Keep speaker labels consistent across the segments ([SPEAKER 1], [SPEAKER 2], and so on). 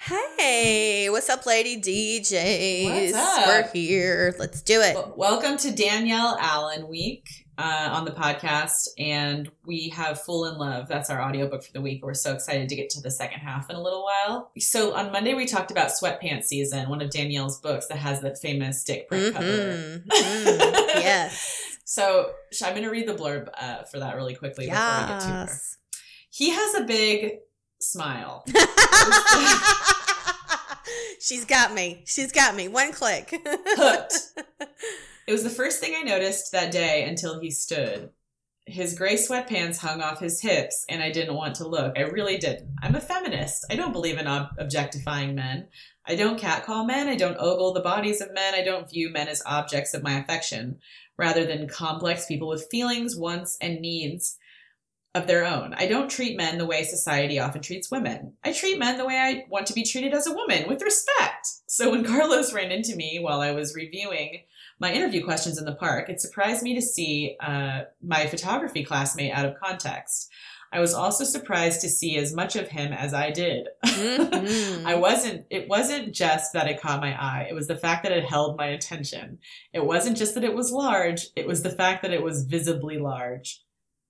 [SPEAKER 1] Hey, what's up, lady DJs?
[SPEAKER 2] What's up?
[SPEAKER 1] We're here. Let's do it.
[SPEAKER 2] W- Welcome to Danielle Allen Week uh, on the podcast, and we have Fool in Love. That's our audiobook for the week. We're so excited to get to the second half in a little while. So on Monday, we talked about Sweatpants Season, one of Danielle's books that has the famous dick print cover.
[SPEAKER 1] Mhm, mhm. yes.
[SPEAKER 2] So I'm going to read the blurb uh, for that really quickly before we get far.
[SPEAKER 1] Yes.
[SPEAKER 2] He has a big smile.
[SPEAKER 1] She's got me. She's got me. One click.
[SPEAKER 2] Hooked. It was the first thing I noticed that day until he stood. His gray sweatpants hung off his hips, and I didn't want to look. I really didn't. I'm a feminist. I don't believe in ob- objectifying men. I don't catcall men. I don't ogle the bodies of men. I don't view men as objects of my affection, rather than complex people with feelings, wants, and needs of their own. I don't treat men the way society often treats women. I treat men the way I want to be treated as a woman, with respect. So when Carlos ran into me while I was reviewing my interview questions in the park, it surprised me to see uh, my photography classmate out of context. I was also surprised to see as much of him as I did.
[SPEAKER 1] Mhm.
[SPEAKER 2] I wasn't, it wasn't just that it caught my eye. It was the fact that it held my attention. It wasn't just that it was large. It was the fact that it was visibly large.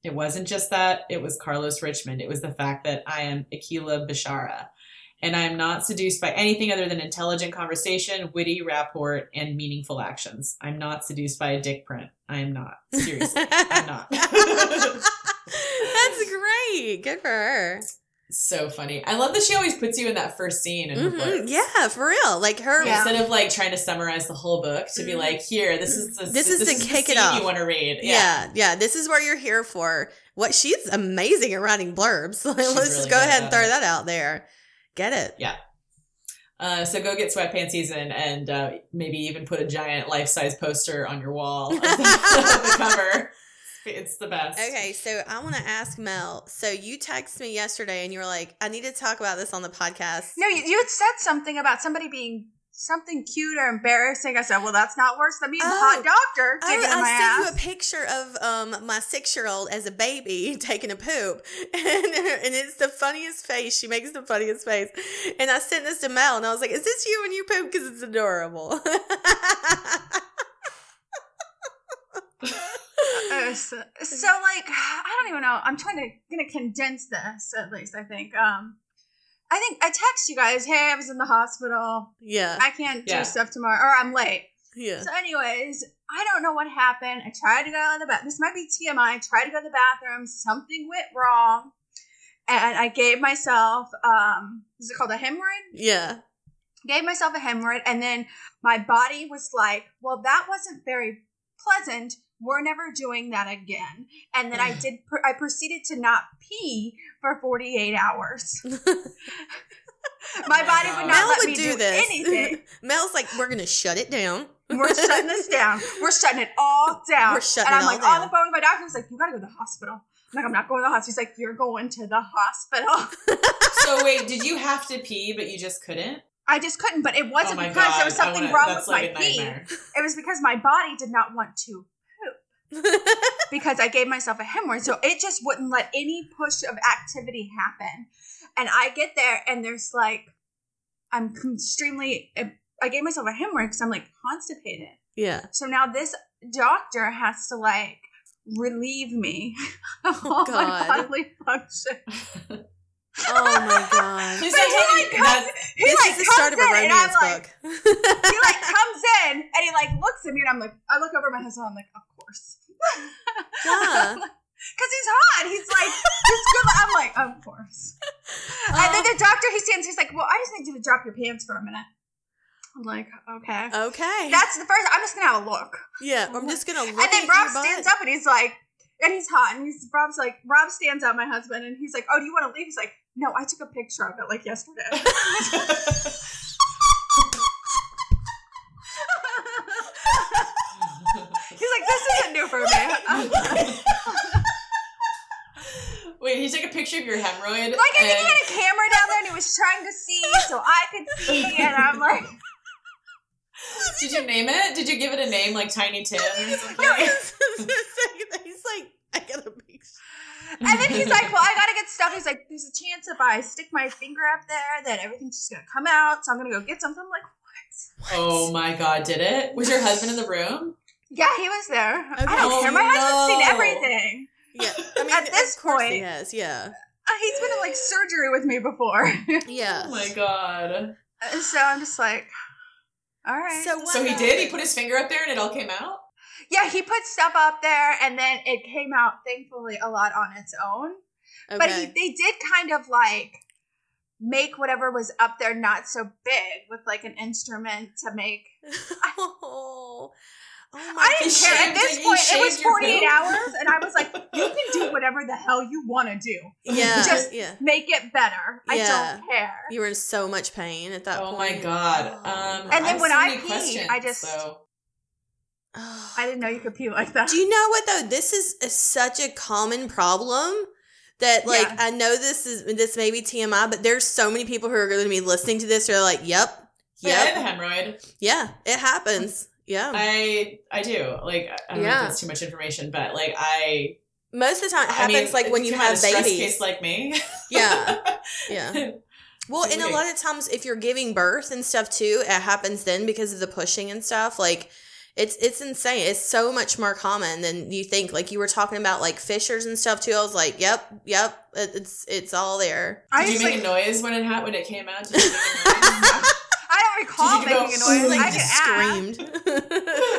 [SPEAKER 2] It wasn't just that it was Carlos Richmond. It was the fact that I am Akila Bashara. And I am not seduced by anything other than intelligent conversation, witty rapport, and meaningful actions. I'm not seduced by a dick print. I am not. Seriously, I'm not.
[SPEAKER 1] That's great. Good for her.
[SPEAKER 2] So funny. I love that she always puts you in that first scene in her
[SPEAKER 1] Mhm.
[SPEAKER 2] books.
[SPEAKER 1] Yeah, for real. Like her.
[SPEAKER 3] Yeah.
[SPEAKER 2] Instead of like trying to summarize the whole book, to be
[SPEAKER 1] Mhm.
[SPEAKER 2] like, here, this is the
[SPEAKER 1] This is to
[SPEAKER 2] the
[SPEAKER 1] kick it off.
[SPEAKER 2] you want to read.
[SPEAKER 1] Yeah, yeah. This is what you're here for. What she's amazing at writing blurbs. Let's
[SPEAKER 2] really
[SPEAKER 1] just go ahead and throw
[SPEAKER 2] it.
[SPEAKER 1] that out there. Get it? Yeah.
[SPEAKER 2] Uh, so go get sweatpants season and uh, maybe even put a giant life size poster on your wall of the, of the cover. It's the best.
[SPEAKER 1] Okay, so I want to ask Mel. So you texted me yesterday, and you were like, "I need to talk about this on the podcast."
[SPEAKER 3] No, you, you had said something about somebody being something cute or embarrassing. I said, well, that's not worse than being the hot
[SPEAKER 1] Oh,
[SPEAKER 3] doctor
[SPEAKER 1] I,
[SPEAKER 3] digging in my
[SPEAKER 1] I sent you a picture of um my six year old as a baby taking a poop, and and it's the funniest face. She makes the funniest face, and I sent this to Mel, and I was like, "Is this you when you poop? Because it's adorable."
[SPEAKER 3] So, so, like, I don't even know. I'm trying to gonna condense this at least. I think. Um, I think I text you guys. Hey, I was in the hospital.
[SPEAKER 1] yeah,
[SPEAKER 3] I can't
[SPEAKER 2] Yeah.
[SPEAKER 3] do stuff tomorrow, or I'm late.
[SPEAKER 1] yeah.
[SPEAKER 3] So, anyways, I don't know what happened. I tried to go in the bath. This might be TMI. I tried to go to the bathroom. Something went wrong, and I gave myself um, is it called a hemorrhoid?
[SPEAKER 1] Yeah.
[SPEAKER 3] Gave myself a hemorrhoid, and then my body was like, "Well, that wasn't very pleasant. We're never doing that again." And then I did. Pr- I proceeded to not pee for 48 hours. My oh
[SPEAKER 2] my
[SPEAKER 3] body
[SPEAKER 2] God.
[SPEAKER 3] would not
[SPEAKER 1] Mel
[SPEAKER 3] let
[SPEAKER 1] would
[SPEAKER 3] me
[SPEAKER 1] do,
[SPEAKER 3] do,
[SPEAKER 1] this.
[SPEAKER 3] anything.
[SPEAKER 1] Mel's like, we're gonna shut it down.
[SPEAKER 3] We're shutting this down. We're shutting it all down.
[SPEAKER 1] We're shutting
[SPEAKER 3] and I'm
[SPEAKER 1] it all
[SPEAKER 3] on
[SPEAKER 1] down.
[SPEAKER 3] the phone with my doctor. He's like, "You gotta go to the hospital." I'm like, "I'm not going to the hospital." He's like, "You're going to the hospital."
[SPEAKER 2] So wait, did you have to pee, but you just couldn't?
[SPEAKER 3] I just couldn't, but it
[SPEAKER 2] oh
[SPEAKER 3] wasn't
[SPEAKER 2] my
[SPEAKER 3] because
[SPEAKER 2] god,
[SPEAKER 3] there was something
[SPEAKER 2] wanna-
[SPEAKER 3] wrong with
[SPEAKER 2] like
[SPEAKER 3] my pee. It was because my body did not want to because I gave myself a hemorrhoid, so it just wouldn't let any push of activity happen. And I get there, and there's like, I'm extremely. Um, I gave myself a hemorrhoid because I'm like constipated.
[SPEAKER 1] yeah.
[SPEAKER 3] So now this doctor has to like relieve me of all my
[SPEAKER 1] God.
[SPEAKER 3] bodily function.
[SPEAKER 1] Oh my god.
[SPEAKER 2] Please
[SPEAKER 3] But he,
[SPEAKER 2] tell me
[SPEAKER 3] like,
[SPEAKER 2] that-
[SPEAKER 3] comes- he,
[SPEAKER 1] this
[SPEAKER 3] like,
[SPEAKER 1] is the start of a
[SPEAKER 3] comes in, I'm
[SPEAKER 1] romance
[SPEAKER 3] like-
[SPEAKER 1] book.
[SPEAKER 3] He like comes in and he like looks at me and I'm like, I look over at my husband. I'm like, of course.
[SPEAKER 1] Yeah.
[SPEAKER 3] Because he's hot. He's like, good. I'm like, of course. And uh-huh. then the doctor, he stands, he's like, well, I just need you to drop your pants for a minute. I'm like, okay.
[SPEAKER 1] okay.
[SPEAKER 3] That's the first, I'm just going to have a look.
[SPEAKER 1] yeah. I'm just gonna look
[SPEAKER 3] and then Rob
[SPEAKER 1] your butt.
[SPEAKER 3] stands up and he's like, and he's hot. And he's, Rob's like, Rob stands up, my husband, and he's like, oh, do you want to leave? He's like, no, I took a picture of it like yesterday. he's like, this isn't new for me. I'm like,
[SPEAKER 2] Wait, he took a picture of your hemorrhoid.
[SPEAKER 3] Like I think he had a camera down there and he was trying to see so I could see, and I'm like,
[SPEAKER 2] Did you name it? Did you give it a name like Tiny Tim or something?
[SPEAKER 1] No, he's, he's like, I gotta a picture.
[SPEAKER 3] and then he's like, well, I gotta get stuff. He's like, there's a chance if I stick my finger up there that everything's just gonna come out, so I'm gonna go get something. I'm like, what?
[SPEAKER 2] Oh my god, did it? Was your husband in the room?
[SPEAKER 3] Yeah, he was there. I don't
[SPEAKER 2] Oh,
[SPEAKER 3] care. My husband's seen
[SPEAKER 2] oh
[SPEAKER 3] everything.
[SPEAKER 1] Yeah, I mean,
[SPEAKER 3] At this
[SPEAKER 1] point, he has. Yeah,
[SPEAKER 3] Uh, he's been in like surgery with me before,
[SPEAKER 1] yeah.
[SPEAKER 2] Oh my god.
[SPEAKER 3] And so I'm just like, all right.
[SPEAKER 1] So
[SPEAKER 2] So he did? He put his finger up there and it all came out?
[SPEAKER 3] yeah, he put stuff up there, and then it came out thankfully a lot on its own. But he, they did kind of like make whatever was up there not so big with like an instrument to make.
[SPEAKER 1] oh, oh my
[SPEAKER 3] I didn't
[SPEAKER 2] He
[SPEAKER 3] care. At this point, it was 48 hours, and I was like, you can do whatever the hell you want to do.
[SPEAKER 1] Yeah,
[SPEAKER 3] Just
[SPEAKER 1] yeah.
[SPEAKER 3] Make it better. I
[SPEAKER 1] Yeah.
[SPEAKER 3] don't care.
[SPEAKER 1] You were in so much pain at that
[SPEAKER 2] Oh
[SPEAKER 1] point.
[SPEAKER 2] my god.
[SPEAKER 1] Oh.
[SPEAKER 2] Um,
[SPEAKER 3] And then
[SPEAKER 2] have
[SPEAKER 3] when
[SPEAKER 2] so
[SPEAKER 3] I peed, I just-
[SPEAKER 2] so-
[SPEAKER 1] Oh.
[SPEAKER 3] I didn't know you could pee like that.
[SPEAKER 1] Do you know what though? This is a, such a common problem that like
[SPEAKER 3] Yeah.
[SPEAKER 1] I know this is this may be TMI, but there's so many people who are going to be listening to this. Who are like, "Yep,
[SPEAKER 2] Yeah, I have a
[SPEAKER 1] yep,
[SPEAKER 2] hemorrhoid.
[SPEAKER 1] yeah, it happens." Yeah,
[SPEAKER 2] I I do. Like I don't know
[SPEAKER 1] Yeah.
[SPEAKER 2] if it's too much information, but like I
[SPEAKER 1] most of the time it
[SPEAKER 2] I
[SPEAKER 1] happens
[SPEAKER 2] mean,
[SPEAKER 1] like when you have
[SPEAKER 2] a stress
[SPEAKER 1] babies.
[SPEAKER 2] case like me.
[SPEAKER 1] Yeah. Yeah. Well,
[SPEAKER 2] It's
[SPEAKER 1] and a lot of times if you're giving birth and stuff too, it happens then because of the pushing and stuff. Like it's it's insane. It's so much more common than you think. Like you were talking about like fissures and stuff too. I was like, yep, yep, it's it's all there.
[SPEAKER 3] I
[SPEAKER 2] Did you
[SPEAKER 3] just
[SPEAKER 2] make
[SPEAKER 3] like,
[SPEAKER 2] a noise when it ha- when it came out?
[SPEAKER 3] don't recall
[SPEAKER 2] Did
[SPEAKER 3] making a noise.
[SPEAKER 2] "Ooh,"
[SPEAKER 3] I
[SPEAKER 1] just screamed.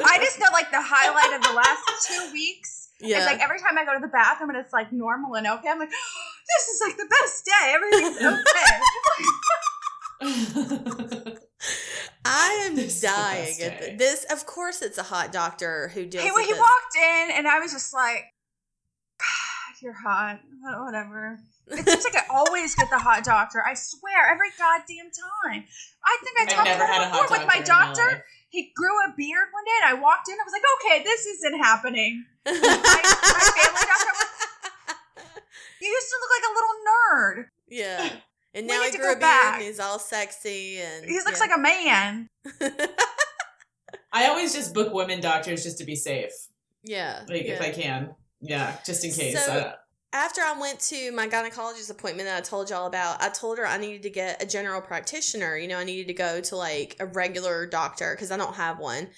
[SPEAKER 3] I just know like the highlight of the last two weeks.
[SPEAKER 1] yeah.
[SPEAKER 3] It's like every time I go to the bathroom and it's like normal and okay, I'm like, this is like the best day. Everything's okay.
[SPEAKER 1] I am
[SPEAKER 2] This
[SPEAKER 1] dying at th- this. Of course, it's a hot doctor who deals
[SPEAKER 3] Hey, when he
[SPEAKER 1] this.
[SPEAKER 3] walked in and I was just like, God, you're hot. Wha- Whatever. It seems like I always get the hot doctor. I swear, every goddamn time. I think I
[SPEAKER 2] I've
[SPEAKER 3] talked
[SPEAKER 2] never
[SPEAKER 3] about it before with my
[SPEAKER 2] doctor my
[SPEAKER 3] he grew a beard one day and I walked in. I was like, okay, this isn't happening. my, my family doctor was, you used to look like a little nerd.
[SPEAKER 1] yeah. And now he grew a beard
[SPEAKER 3] back.
[SPEAKER 1] and he's all sexy and
[SPEAKER 3] He looks
[SPEAKER 1] yeah.
[SPEAKER 3] like a man.
[SPEAKER 2] I always just book women doctors just to be safe,
[SPEAKER 1] yeah.
[SPEAKER 2] like
[SPEAKER 1] yeah.
[SPEAKER 2] if I can. Yeah, just in case.
[SPEAKER 1] So-
[SPEAKER 2] I-
[SPEAKER 1] After I went to my gynecologist appointment that I told y'all about, I told her I needed to get a general practitioner. You know, I needed to go to like a regular doctor because I don't have one.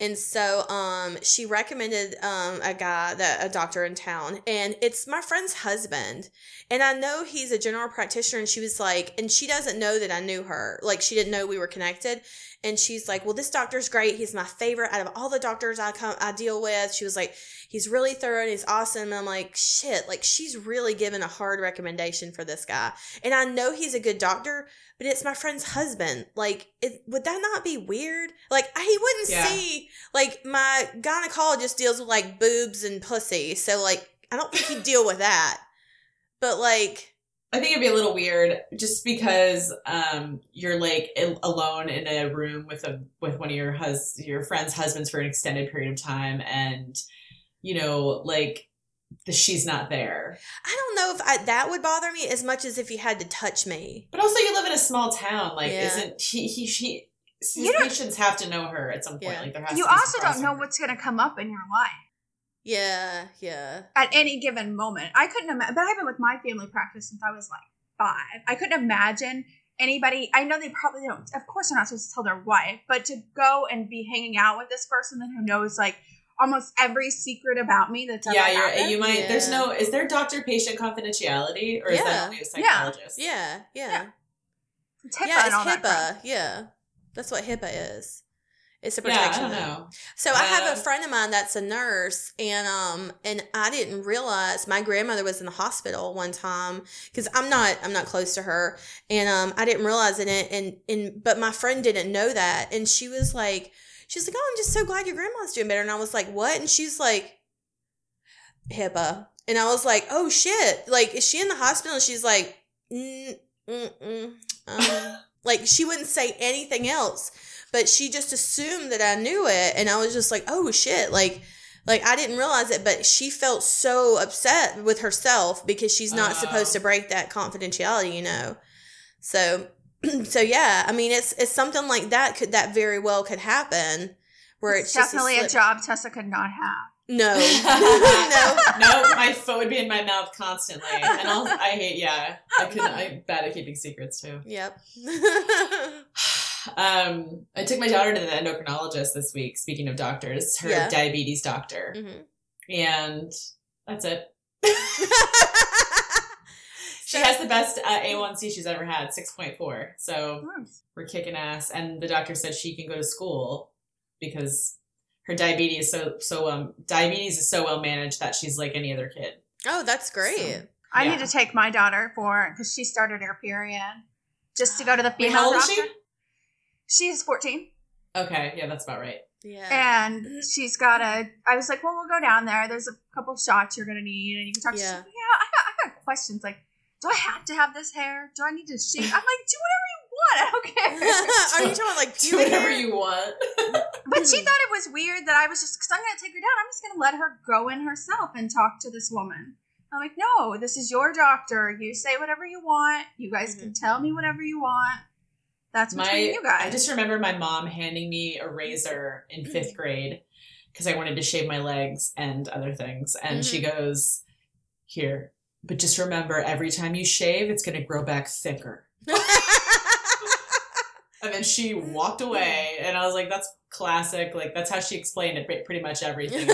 [SPEAKER 1] And so um she recommended um a guy that a doctor in town and it's my friend's husband. And I know he's a general practitioner and she was like and she doesn't know that I knew her. Like she didn't know we were connected. And she's like, "Well, this doctor's great. He's my favorite out of all the doctors I come I deal with." She was like, he's really thorough and he's awesome. And I'm like, shit, like she's really given a hard recommendation for this guy. And I know he's a good doctor, but it's my friend's husband. Like, it, would that not be weird? Like, he wouldn't
[SPEAKER 2] Yeah.
[SPEAKER 1] see, like, my gynecologist deals with like boobs and pussy. So, like, I don't think he'd deal with that. But, like,
[SPEAKER 2] I think it'd be a little weird just because um, you're like alone in a room with a with one of your hus your friend's husbands for an extended period of time, and you know, like the she's not there.
[SPEAKER 1] I don't know if I, that would bother me as much as if he had to touch me.
[SPEAKER 2] But also, you live in a small town. Like,
[SPEAKER 1] Yeah.
[SPEAKER 2] isn't he? He she. His
[SPEAKER 3] You
[SPEAKER 2] patients have to know her at some point.
[SPEAKER 1] Yeah.
[SPEAKER 2] Like, there has
[SPEAKER 3] You
[SPEAKER 2] to be
[SPEAKER 3] also don't know what's going to come up in your life.
[SPEAKER 1] Yeah, yeah.
[SPEAKER 3] at any given moment. I couldn't imagine, but I've been with my family practice since I was like five. I couldn't imagine anybody. I know they probably don't. Of course, they're not supposed to tell their wife, but to go and be hanging out with this person who knows like almost every secret about me that's ever
[SPEAKER 2] Yeah, you're. You might. There's no. Is there doctor patient confidentiality, or is
[SPEAKER 1] Yeah.
[SPEAKER 2] that only a
[SPEAKER 3] Yeah.
[SPEAKER 2] psychologist?
[SPEAKER 1] Yeah, yeah.
[SPEAKER 3] Yeah. It's HIPAA
[SPEAKER 1] yeah, it's
[SPEAKER 3] and all that.
[SPEAKER 1] HIPAA. Yeah, that's what HIPAA is. It's a protection.
[SPEAKER 2] Yeah, I don't know.
[SPEAKER 1] So I have a
[SPEAKER 2] Um,
[SPEAKER 1] friend of mine that's a nurse, and um, and I didn't realize my grandmother was in the hospital one time because I'm not I'm not close to her, and um, I didn't realize it, and and and but my friend didn't know that, and she was like, she's like, oh, I'm just so glad your grandma's doing better, and I was like, what? And she's like, HIPAA, and I was like, oh shit, like is she in the hospital? And she's like, mm, mm, mm, um, like she wouldn't say anything else but she just assumed that I knew it, and I was just like, "Oh shit!" Like, Like I didn't realize it, but she felt so upset with herself because she's not
[SPEAKER 2] Oh.
[SPEAKER 1] supposed to uh. break that confidentiality, you know. So so yeah, I mean it's it's something like that could that very well could happen where it's,
[SPEAKER 3] It's
[SPEAKER 1] just
[SPEAKER 3] definitely a,
[SPEAKER 1] slip-
[SPEAKER 3] job Tessa could not have.
[SPEAKER 1] No. no.
[SPEAKER 2] no, my foot would be in my mouth constantly, and I'll, I hate. Yeah, I couldn't. I'm bad at keeping secrets too.
[SPEAKER 1] Yep.
[SPEAKER 2] Um, I took my daughter to the endocrinologist this week. Speaking of doctors, her
[SPEAKER 1] Yeah.
[SPEAKER 2] diabetes doctor,
[SPEAKER 1] Mhm.
[SPEAKER 2] and that's it. She has the best uh, A1C she's ever had, six point four. So we're kicking ass, and the doctor said she can go to school because her diabetes is so so um diabetes is so well managed that she's like any other kid.
[SPEAKER 1] Oh, that's great.
[SPEAKER 2] So-
[SPEAKER 3] I need to take my daughter for because she started her period just to go to the
[SPEAKER 2] Wait,
[SPEAKER 3] female
[SPEAKER 2] how old is
[SPEAKER 3] doctor.
[SPEAKER 2] she?
[SPEAKER 3] She's 14
[SPEAKER 2] Okay, yeah, that's about right.
[SPEAKER 1] Yeah.
[SPEAKER 3] and she's got a. I was like, well, we'll go down there. There's a couple shots you're gonna need, and you can talk.
[SPEAKER 1] Yeah.
[SPEAKER 3] Yeah, yeah. I got, I got questions like, do I have to have this hair? Do I need to shave? I'm like, do whatever you want. I don't care.
[SPEAKER 1] Are you talking like
[SPEAKER 2] Do whatever
[SPEAKER 1] hair?
[SPEAKER 2] you want.
[SPEAKER 3] But she thought it was weird that I was just because I'm gonna take her down. I'm just gonna let her go in herself and talk to this woman. I'm like, no, this is your doctor. You say whatever you want. You guys can mm-hmm. tell me whatever you want. That's between
[SPEAKER 2] my
[SPEAKER 3] you guys.
[SPEAKER 2] I just remember my mom handing me a razor in mm-hmm. fifth grade because I wanted to shave my legs and other things, and she mm-hmm. goes, "Here, but just remember, every time you shave, it's going to grow back thicker." And then she walked away, and I was like, "That's classic. Like that's how she explained it. Pretty much everything.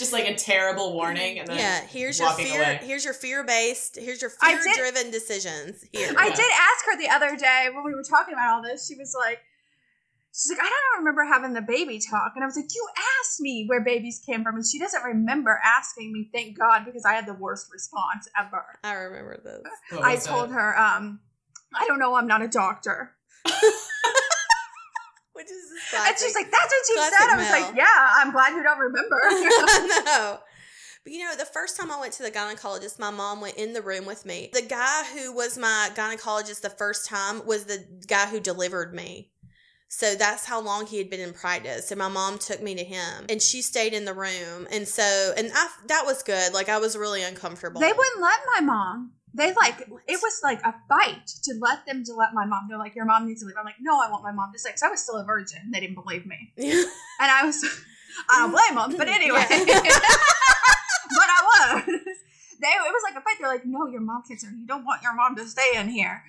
[SPEAKER 2] In her life. just like a terrible warning, and then
[SPEAKER 1] yeah, here's your fear.
[SPEAKER 2] away.
[SPEAKER 1] Here's your fear based. Here's your
[SPEAKER 3] I
[SPEAKER 1] fear
[SPEAKER 3] did-
[SPEAKER 1] driven decisions. Here.
[SPEAKER 3] I
[SPEAKER 2] Yeah.
[SPEAKER 3] did ask her the other day when we were talking about all this. She was like, she's like, I don't remember having the baby talk. And I was like, you asked me where babies came from. And she doesn't remember asking me, thank God, because I had the worst response ever.
[SPEAKER 1] I remember this.
[SPEAKER 3] I told
[SPEAKER 2] that?
[SPEAKER 3] her, um, I don't know, I'm not a doctor.
[SPEAKER 1] Which is
[SPEAKER 3] And she's like, that's what you
[SPEAKER 1] Classic
[SPEAKER 3] said. I was
[SPEAKER 1] Mel.
[SPEAKER 3] like, yeah, I'm glad you don't remember.
[SPEAKER 1] no. But you know, the first time I went to the gynecologist, my mom went in the room with me. The guy who was my gynecologist the first time was the guy who delivered me. So that's how long he had been in practice. And my mom took me to him and she stayed in the room. And so, and I, that was good. Like, I was really uncomfortable.
[SPEAKER 3] they wouldn't let my mom. They like it was like a fight to let them to let my mom. They're like, your mom needs to leave. I'm like, no, I want my mom to stay. Because I was still a virgin. They didn't believe me, and I was. I don't blame them, but anyway. but I was. They it was like a fight. They're like, no, your mom can't stay. You don't want your mom to stay in here.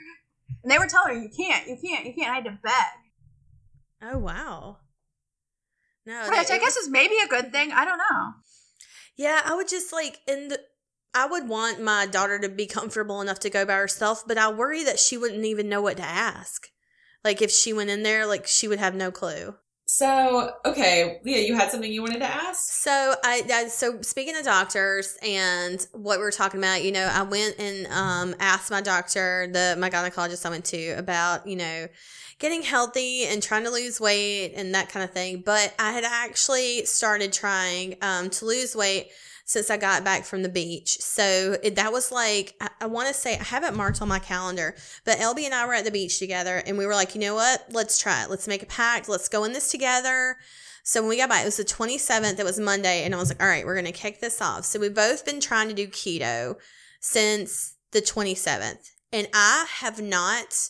[SPEAKER 3] And they were telling her, you can't, you can't, you can't. I had to beg.
[SPEAKER 1] oh, wow. No,
[SPEAKER 3] Which I guess is maybe a good thing. I don't know.
[SPEAKER 1] Yeah, I would just like in the I would want my daughter to be comfortable enough to go by herself, but I worry that she wouldn't even know what to ask. Like if she went in there, like she would have no clue.
[SPEAKER 2] So okay, Leah, you had something you wanted to ask.
[SPEAKER 1] So I, I so speaking of doctors and what we are talking about, you know, I went and um asked my doctor, the my gynecologist I went to about, you know, getting healthy and trying to lose weight and that kind of thing. But I had actually started trying um to lose weight since I got back from the beach. So it, that was like, I, I want to say, I have it marked on my calendar, but LB and I were at the beach together and we were like, you know what? Let's try it. Let's make a pact. Let's go in this together. So when we got back, it was the 27th, it was Monday, and I was like, all right, we're going to kick this off. So we've both been trying to do keto since the 27th, and I have not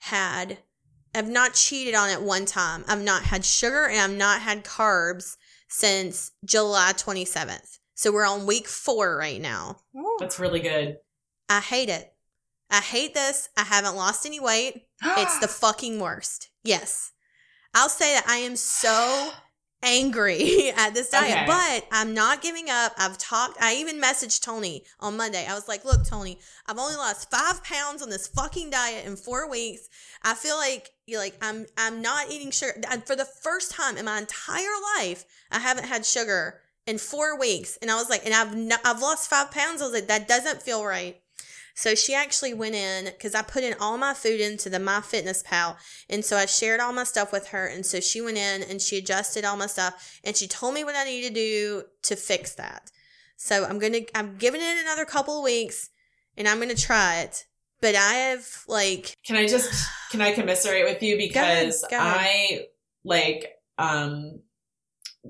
[SPEAKER 1] had, I've not cheated on it one time. I've not had sugar and I've not had carbs since July 27th. So we're on week four right now.
[SPEAKER 2] That's really good.
[SPEAKER 1] I hate it. I hate this. I haven't lost any weight. It's the fucking worst. Yes. I'll say that I am so angry at this diet,
[SPEAKER 2] Okay.
[SPEAKER 1] but I'm not giving up. I've talked, I even messaged Tony on Monday. I was like, look, Tony, I've only lost five pounds on this fucking diet in four weeks. I feel like you're like I'm I'm not eating sugar. For the first time in my entire life, I haven't had sugar in four weeks. And I was like, and I've no, I've lost five pounds. I was like, that doesn't feel right. So she actually went in because I put in all my food into the My Fitness Pal, and so I shared all my stuff with her. And so she went in and she adjusted all my stuff, and she told me what I need to do to fix that. So I'm gonna I'm giving it another couple of weeks, and I'm gonna try it. But I have like
[SPEAKER 2] Can I just can I commiserate with you
[SPEAKER 1] Go ahead,
[SPEAKER 2] because
[SPEAKER 1] go ahead.
[SPEAKER 2] I like um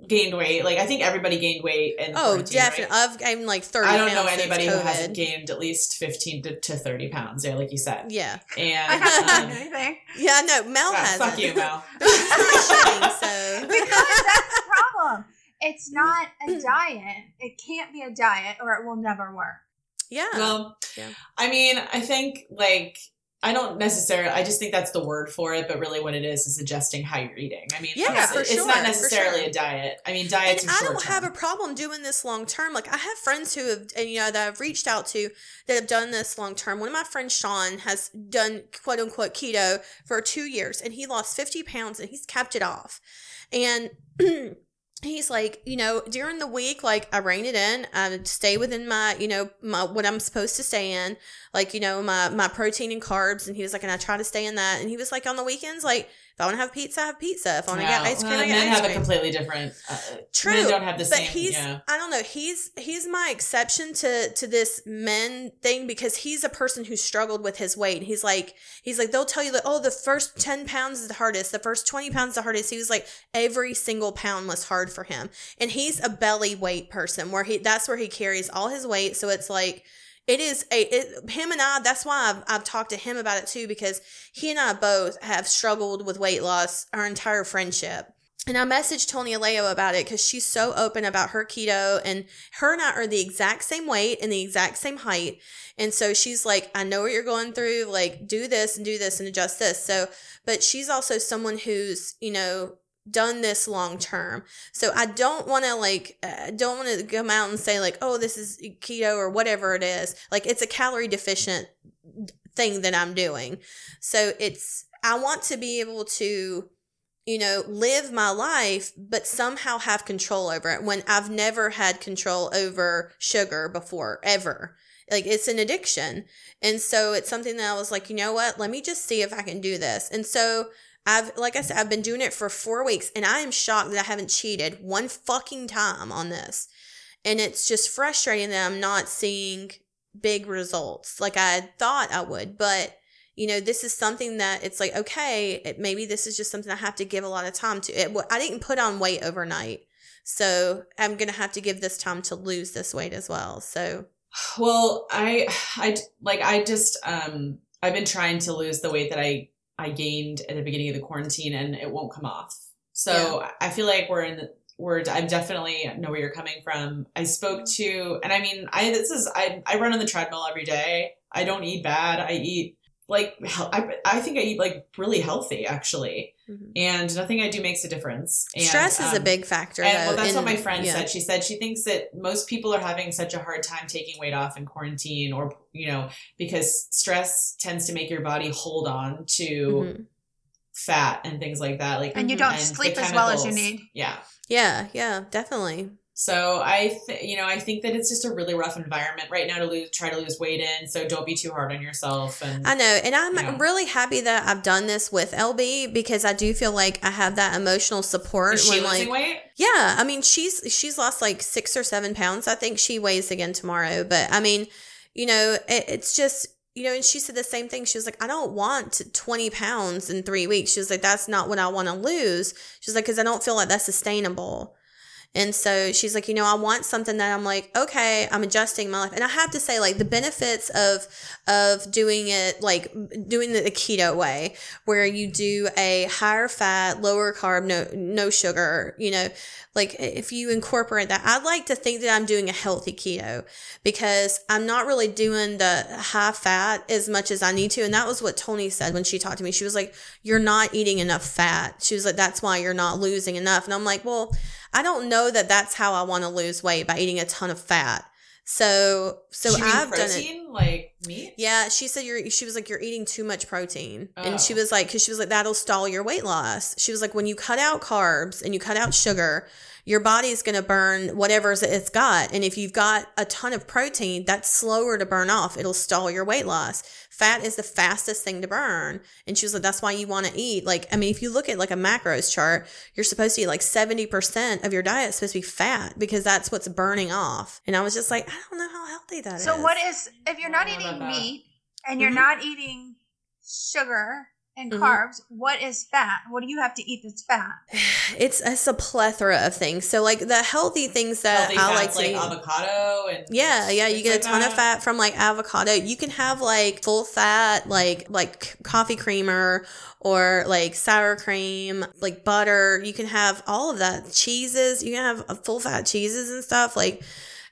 [SPEAKER 2] gained weight. Like I think everybody gained weight in
[SPEAKER 1] Oh,
[SPEAKER 2] quarantine, right?
[SPEAKER 1] definitely. I'm like 30
[SPEAKER 2] I don't know
[SPEAKER 1] pounds since
[SPEAKER 2] anybody who hasn't gained at least 15 to, to 30 pounds, yeah, like you said.
[SPEAKER 1] Yeah.
[SPEAKER 3] I
[SPEAKER 2] And
[SPEAKER 3] haven't done
[SPEAKER 2] um,
[SPEAKER 3] anything.
[SPEAKER 1] Yeah, no, Mel
[SPEAKER 2] ah,
[SPEAKER 1] has
[SPEAKER 2] fuck you, Mel.
[SPEAKER 1] She's not shitting, so.
[SPEAKER 3] Because that's the problem. It's not a diet. It can't be a diet or it will never work.
[SPEAKER 1] yeah.
[SPEAKER 2] Well,
[SPEAKER 1] Yeah.
[SPEAKER 2] I mean, I think like I don't necessarily. I just think that's the word for it, but really, what it is is adjusting how you're eating. I mean,
[SPEAKER 1] Yeah,
[SPEAKER 2] it's,
[SPEAKER 1] for
[SPEAKER 2] it's
[SPEAKER 1] sure,
[SPEAKER 2] not necessarily
[SPEAKER 1] sure.
[SPEAKER 2] a diet. I mean,
[SPEAKER 1] and
[SPEAKER 2] diets are
[SPEAKER 1] I don't have a problem doing this long term. Like I have friends who have, and, you know, that I've reached out to that have done this long term. One of my friends, Sean, has done quote unquote keto for two years, and he lost fifty pounds, and he's kept it off. And he's like, you know, during the week, like I rein it in. I stay within my, you know, my what I'm supposed to stay in, like you know, my my protein and carbs. And he was like, and I try to stay in that. And he was like, on the weekends, like if I want to have pizza, I have pizza. If I want to get ice cream,
[SPEAKER 2] Well,
[SPEAKER 1] I get
[SPEAKER 2] men
[SPEAKER 1] ice
[SPEAKER 2] have
[SPEAKER 1] cream.
[SPEAKER 2] a completely different. Uh,
[SPEAKER 1] True,
[SPEAKER 2] Men don't have the
[SPEAKER 1] but
[SPEAKER 2] same.
[SPEAKER 1] he's
[SPEAKER 2] yeah.
[SPEAKER 1] I don't know. He's he's my exception to to this men thing because he's a person who struggled with his weight. He's like he's like they'll tell you that oh the first ten pounds is the hardest, the first twenty pounds is the hardest. He was like every single pound was hard for him, and he's a belly weight person where he that's where he carries all his weight. So it's like. It is a it, him and I. That's why I've, I've talked to him about it too because he and I both have struggled with weight loss our entire friendship. And I messaged Toni Aleo about it because she's so open about her keto and her and I are the exact same weight and the exact same height. And so she's like, I know what you're going through. Like, do this and do this and adjust this. So, but she's also someone who's, you know, done this long term. So I don't want to like, uh, don't want to come out and say like, oh, this is keto or whatever it is. Like, it's a calorie deficient thing that I'm doing. So it's, I want to be able to, you know, live my life, but somehow have control over it when I've never had control over sugar before, ever. Like it's an addiction. And so it's something that I was like, you know what? Let me just see if I can do this. And so I've, like I said, I've been doing it for four weeks and I am shocked that I haven't cheated one fucking time on this. And it's just frustrating that I'm not seeing big results like I thought I would. But you know, this is something that it's like, okay, it, maybe this is just something I have to give a lot of time to. It, I didn't put on weight overnight. So I'm going to have to give this time to lose this weight as well. So,
[SPEAKER 2] Well, I, I like I just um I've been trying to lose the weight that I I gained at the beginning of the quarantine, and it won't come off. So I feel like we're in. The, we're. I'm definitely know where you're coming from. I spoke to, and I mean, I this is I I run on the treadmill every day. I don't eat bad. I eat like I I think I eat like really healthy actually, and nothing I do makes a difference. And,
[SPEAKER 1] stress is a
[SPEAKER 2] um,
[SPEAKER 1] big factor.
[SPEAKER 2] and
[SPEAKER 1] though,
[SPEAKER 2] well, that's what my friend
[SPEAKER 1] yeah.
[SPEAKER 2] said. She said she thinks that most people are having such a hard time taking weight off in quarantine, or you know, because stress tends to make your body hold on to
[SPEAKER 1] Mhm.
[SPEAKER 2] fat and things like that. Like,
[SPEAKER 3] And you
[SPEAKER 1] Mhm.
[SPEAKER 3] don't
[SPEAKER 2] and
[SPEAKER 3] sleep as well as you need.
[SPEAKER 2] Yeah.
[SPEAKER 1] Yeah, yeah, definitely.
[SPEAKER 2] So I, th- you know, I think that it's just a really rough environment right now to lose, try to lose weight in. So don't be too hard on yourself. And
[SPEAKER 1] I know. And I'm
[SPEAKER 2] Yeah.
[SPEAKER 1] really happy that I've done this with LB because I do feel like I have that emotional support
[SPEAKER 2] is she
[SPEAKER 1] when
[SPEAKER 2] losing
[SPEAKER 1] like
[SPEAKER 2] weight?
[SPEAKER 1] Yeah, I mean she's she's lost like six or seven pounds. I think she weighs again tomorrow. But I mean, you know, it, it's just you know, and she said the same thing. She was like, I don't want twenty pounds in three weeks. She was like, that's not what I want to lose. She's like, because I don't feel like that's sustainable. And so she's like, you know, I want something that I'm like, okay, I'm adjusting my life. And I have to say, like, the benefits of of doing it, like doing the keto way, where you do a higher fat, lower carb, no no sugar, you know, like if you incorporate that, I'd like to think that I'm doing a healthy keto because I'm not really doing the high fat as much as I need to. And that was what Tony said when she talked to me. She was like, You're not eating enough fat. She was like, That's why you're not losing enough. And I'm like, Well, I don't know that that's how I want to lose weight by eating a ton of fat. So, so I've done it.
[SPEAKER 2] protein, like meat.
[SPEAKER 1] Yeah, she said you're. She was like you're eating too much protein, and she
[SPEAKER 2] Oh.
[SPEAKER 1] was like, because she was like that'll stall your weight loss. She was like, when you cut out carbs and you cut out sugar, your body's gonna burn whatever it's got, and if you've got a ton of protein, that's slower to burn off. It'll stall your weight loss. Fat is the fastest thing to burn, and she was like, that's why you want to eat. Like, I mean, if you look at like a macros chart, you're supposed to eat like seventy percent of your diet is supposed to be fat because that's what's burning off. And I was just like, I don't know how healthy that is.
[SPEAKER 3] So what is if you're not eating meat and you're
[SPEAKER 1] Mhm.
[SPEAKER 3] not eating sugar and
[SPEAKER 1] Mhm.
[SPEAKER 3] carbs. What is fat? What do you have to eat that's fat?
[SPEAKER 1] It's it's a plethora of things. So like the healthy things that
[SPEAKER 2] Healthy
[SPEAKER 1] I like to
[SPEAKER 2] like
[SPEAKER 1] eat.
[SPEAKER 2] avocado and
[SPEAKER 1] Yeah, yeah, you
[SPEAKER 2] things
[SPEAKER 1] get a
[SPEAKER 2] like
[SPEAKER 1] ton of fat from like avocado. You can have like full fat, like like coffee creamer or like sour cream, like butter. You can have all of that. Cheeses, you can have uh, full fat cheeses and stuff like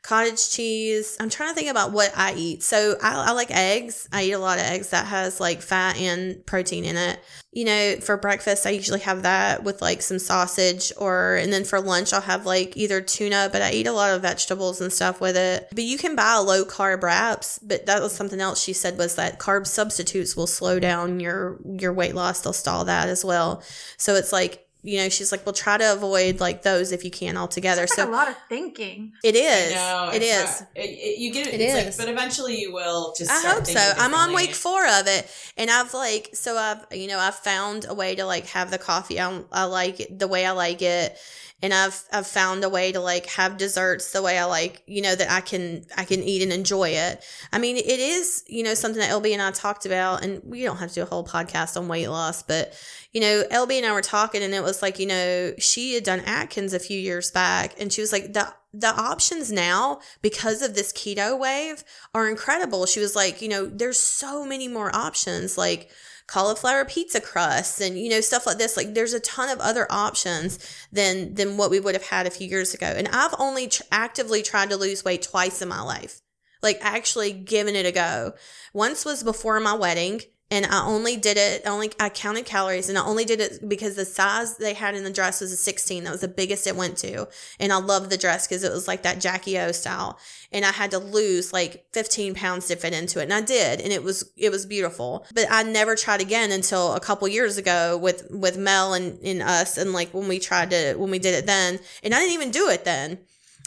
[SPEAKER 1] cottage cheese. I'm trying to think about what I eat. So I, I like eggs. I eat a lot of eggs that has like fat and protein in it. You know, for breakfast I usually have that with like some sausage or and then for lunch I'll have like either tuna, but I eat a lot of vegetables and stuff with it. But you can buy low carb wraps, but that was something else she said was that carb substitutes will slow down your your weight loss. They'll stall that as well. So it's like you know, she's like, well, try to avoid like those if you can altogether.
[SPEAKER 3] It's
[SPEAKER 1] So
[SPEAKER 3] like a lot of thinking.
[SPEAKER 1] it is.
[SPEAKER 2] No,
[SPEAKER 1] it
[SPEAKER 2] it's not- it, it- you get it.
[SPEAKER 1] It
[SPEAKER 2] it's. Like, but eventually you will just.
[SPEAKER 1] I
[SPEAKER 2] start
[SPEAKER 1] hope so. I'm on week four of it, and I've like so I've you know I've found a way to like have the coffee I, I like it, the way I like it, and I've I've found a way to like have desserts the way I like you know that I can I can eat and enjoy it. I mean it is you know something that LB and I talked about, and we don't have to do a whole podcast on weight loss, but you know LB and I were talking, and it was like you know she had done Atkins a few years back, and she was like the the options now because of this keto wave are incredible. She was like, you know, there's so many more options like cauliflower pizza crusts and you know stuff like this. Like there's a ton of other options than than what we would have had a few years ago. And I've only tr- actively tried to lose weight twice in my life. Like actually giving it a go. Once was before my wedding and I only did it only I counted calories and I only did it because the size they had in the dress was a 16 that was the biggest it went to. And I loved the dress because it was like that Jackie O style. And I had to lose like 15 pounds to fit into it. And I did and it was it was beautiful. But I never tried again until a couple years ago with with Mel and, and us and like when we tried to when we did it then. And I didn't even do it then.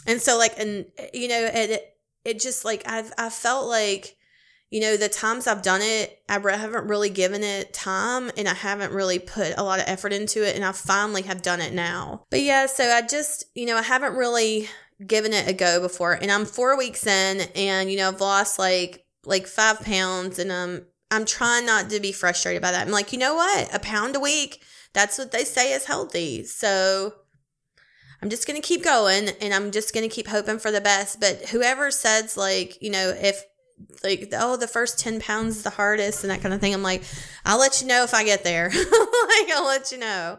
[SPEAKER 1] And so like and you know it it just like I've I felt like you know, the times I've done it, I haven't really given it time and I haven't really put a lot of effort into it. And I finally have done it now. But yeah, so I just, you know, I haven't really given it a go before. And I'm four weeks in and, you know, I've lost like, like five pounds and I'm, I'm trying not to be frustrated by that. I'm like, you know what? A pound a week, that's what they say is healthy. So I'm just going to keep going and I'm just going to keep hoping for the best. But whoever says, like, you know, if, like oh the first 10 pounds is the hardest and that kind of thing. I'm like i'll let you know if i get there. Like i'll let you know.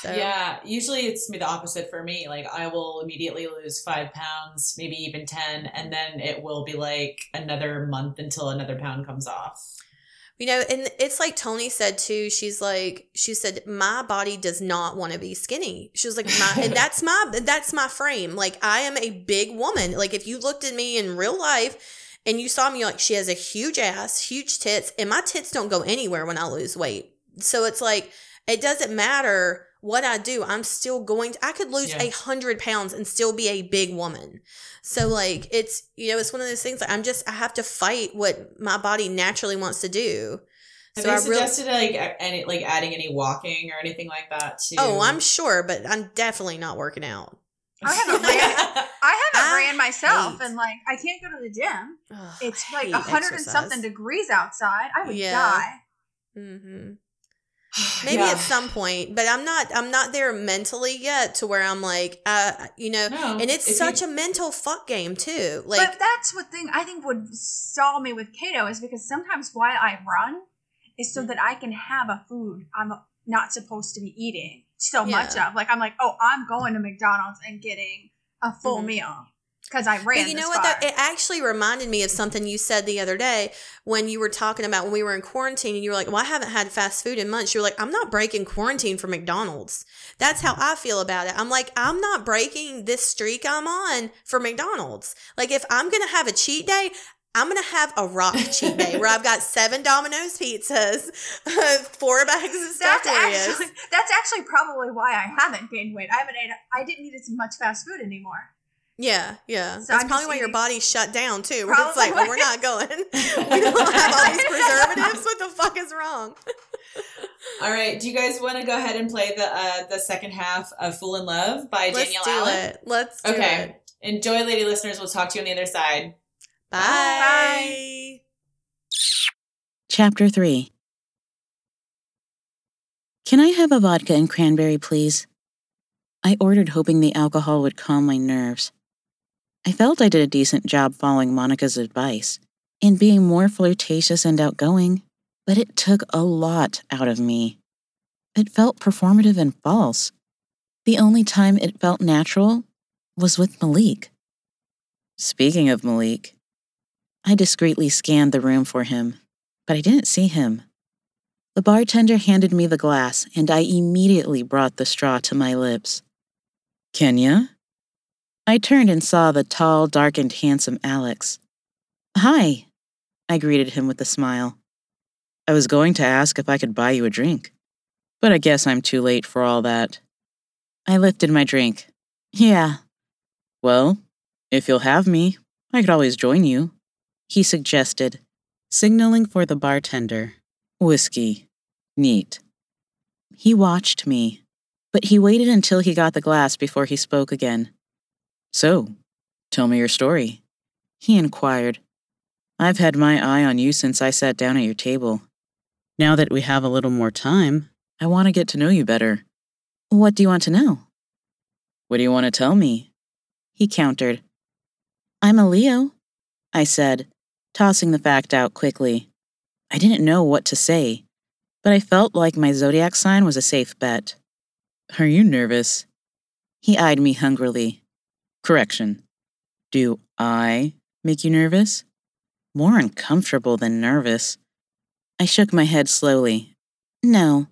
[SPEAKER 1] So
[SPEAKER 2] Yeah, usually it's me the opposite for me. Like I will immediately lose five pounds, maybe even ten, and then it will be like another month until another pound comes off.
[SPEAKER 1] you know and it's like tony said too she's like she said my body does not want to be skinny. She was like my and that's my that's my frame. Like i am a big woman. Like if you looked at me in real life and you saw me like she has a huge ass huge tits and my tits don't go anywhere when i lose weight so it's like it doesn't matter what i do i'm still going to i could lose a
[SPEAKER 2] Yeah.
[SPEAKER 1] hundred pounds and still be a big woman so like it's you know it's one of those things like i'm just i have to fight what my body naturally wants to do
[SPEAKER 2] Have
[SPEAKER 1] so
[SPEAKER 2] they
[SPEAKER 1] i really
[SPEAKER 2] suggested like any like adding any walking or anything like that too?
[SPEAKER 1] oh i'm sure but i'm definitely not working out
[SPEAKER 3] I haven't ran. I haven't
[SPEAKER 1] I
[SPEAKER 3] ran myself,
[SPEAKER 1] hate-
[SPEAKER 3] and like I can't go to the gym.
[SPEAKER 1] Ugh,
[SPEAKER 3] It's like a hundred and something degrees outside. I would
[SPEAKER 1] Yeah.
[SPEAKER 3] die.
[SPEAKER 1] Mhm. maybe
[SPEAKER 2] Yeah.
[SPEAKER 1] at some point but i'm not i'm not there mentally yet to where i'm like uh you know
[SPEAKER 2] No,
[SPEAKER 1] and it's
[SPEAKER 2] if
[SPEAKER 1] such
[SPEAKER 2] you-
[SPEAKER 1] a mental fuck game too like
[SPEAKER 3] but that's what thing I think would stall me with keto is because sometimes why I run is so that I can have a food I'm not supposed to be eating so much of. Like I'm like, oh, I'm going to McDonald's and getting a full
[SPEAKER 1] Mhm.
[SPEAKER 3] meal because I ran.
[SPEAKER 1] But you know what? Though? It actually reminded me of something you said the other day when you were talking about when we were in quarantine and you were like, Well, I haven't had fast food in months. You were like, I'm not breaking quarantine for McDonald's. That's how I feel about it. I'm like, I'm not breaking this streak I'm on for McDonald's. Like, if I'm going to have a cheat day, I'm gonna have a rock cheat day where I've got seven Domino's pizzas, four bags of stuffed
[SPEAKER 3] that's
[SPEAKER 1] Oreos.
[SPEAKER 3] actually that's actually probably why I haven't gained weight. I haven't ate. I didn't eat as much fast food anymore.
[SPEAKER 1] Yeah, yeah.
[SPEAKER 3] So
[SPEAKER 1] That's
[SPEAKER 3] I'm
[SPEAKER 1] probably why your
[SPEAKER 3] eating-
[SPEAKER 1] body's shut down too. Where it's like,
[SPEAKER 3] Probably.
[SPEAKER 1] oh, we're not going. we don't have all these preservatives. What the fuck is wrong?
[SPEAKER 2] All right, do you guys want to go ahead and play the uh, the second half of "Fool in Love" by
[SPEAKER 1] Let's
[SPEAKER 2] Danielle
[SPEAKER 1] do
[SPEAKER 2] Allen?
[SPEAKER 1] it. Let's do
[SPEAKER 2] Okay.
[SPEAKER 1] it.
[SPEAKER 2] Enjoy, lady listeners. We'll talk to you on the other side.
[SPEAKER 1] Bye.
[SPEAKER 4] Chapter 3 Can I have a vodka and cranberry, please? I ordered, hoping the alcohol would calm my nerves. I felt I did a decent job following Monica's advice and being more flirtatious and outgoing, but it took a lot out of me. It felt performative and false. The only time it felt natural was with Malik. Speaking of Malik, I discreetly scanned the room for him, but I didn't see him. The bartender handed me the glass, and I immediately brought the straw to my lips. Kenya? I turned and saw the tall, dark, and handsome Alex. Hi, I greeted him with a smile. I was going to ask if I could buy you a drink, but I guess I'm too late for all that. I lifted my drink. Yeah. Well, if you'll have me, I could always join you, he suggested, signaling for the bartender. Whiskey. Neat. He watched me, but he waited until he got the glass before he spoke again. So, tell me your story, he inquired. I've had my eye on you since I sat down at your table. Now that we have a little more time, I want to get to know you better. What do you want to know? What do you want to tell me? He countered. I'm a Leo, I said, tossing the fact out quickly. I didn't know what to say, but I felt like my zodiac sign was a safe bet. Are you nervous? He eyed me hungrily. Correction. Do I make you nervous? More uncomfortable than nervous. I shook my head slowly. No,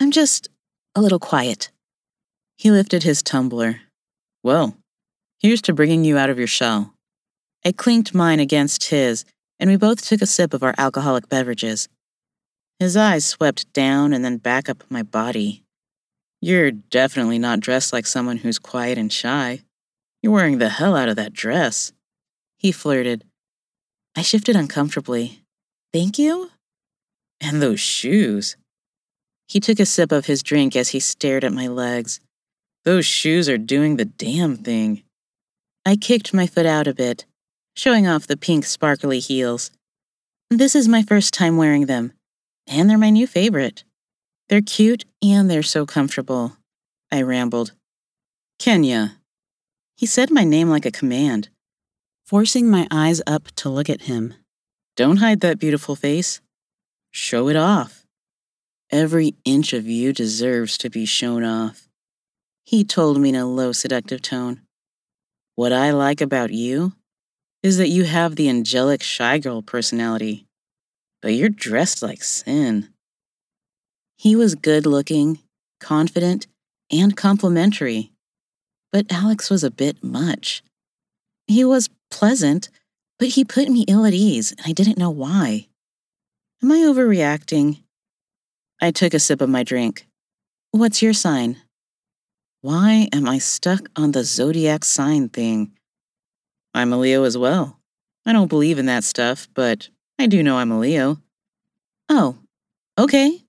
[SPEAKER 4] I'm just a little quiet. He lifted his tumbler. Well, here's to bringing you out of your shell. I clinked mine against his, and we both took a sip of our alcoholic beverages. His eyes swept down and then back up my body. You're definitely not dressed like someone who's quiet and shy. You're wearing the hell out of that dress. He flirted. I shifted uncomfortably. Thank you? And those shoes. He took a sip of his drink as he stared at my legs. Those shoes are doing the damn thing. I kicked my foot out a bit, showing off the pink sparkly heels. This is my first time wearing them, and they're my new favorite. They're cute and they're so comfortable. I rambled. Kenya. He said my name like a command, forcing my eyes up to look at him. Don't hide that beautiful face. Show it off. Every inch of you deserves to be shown off. He told me in a low, seductive tone. What I like about you is that you have the angelic shy girl personality, but you're dressed like sin. He was good looking, confident, and complimentary, but Alex was a bit much. He was pleasant, but he put me ill at ease, and I didn't know why. Am I overreacting? I took a sip of my drink. What's your sign? Why am I stuck on the zodiac sign thing? I'm a Leo as well. I don't believe in that stuff, but I do know I'm a Leo. Oh, okay.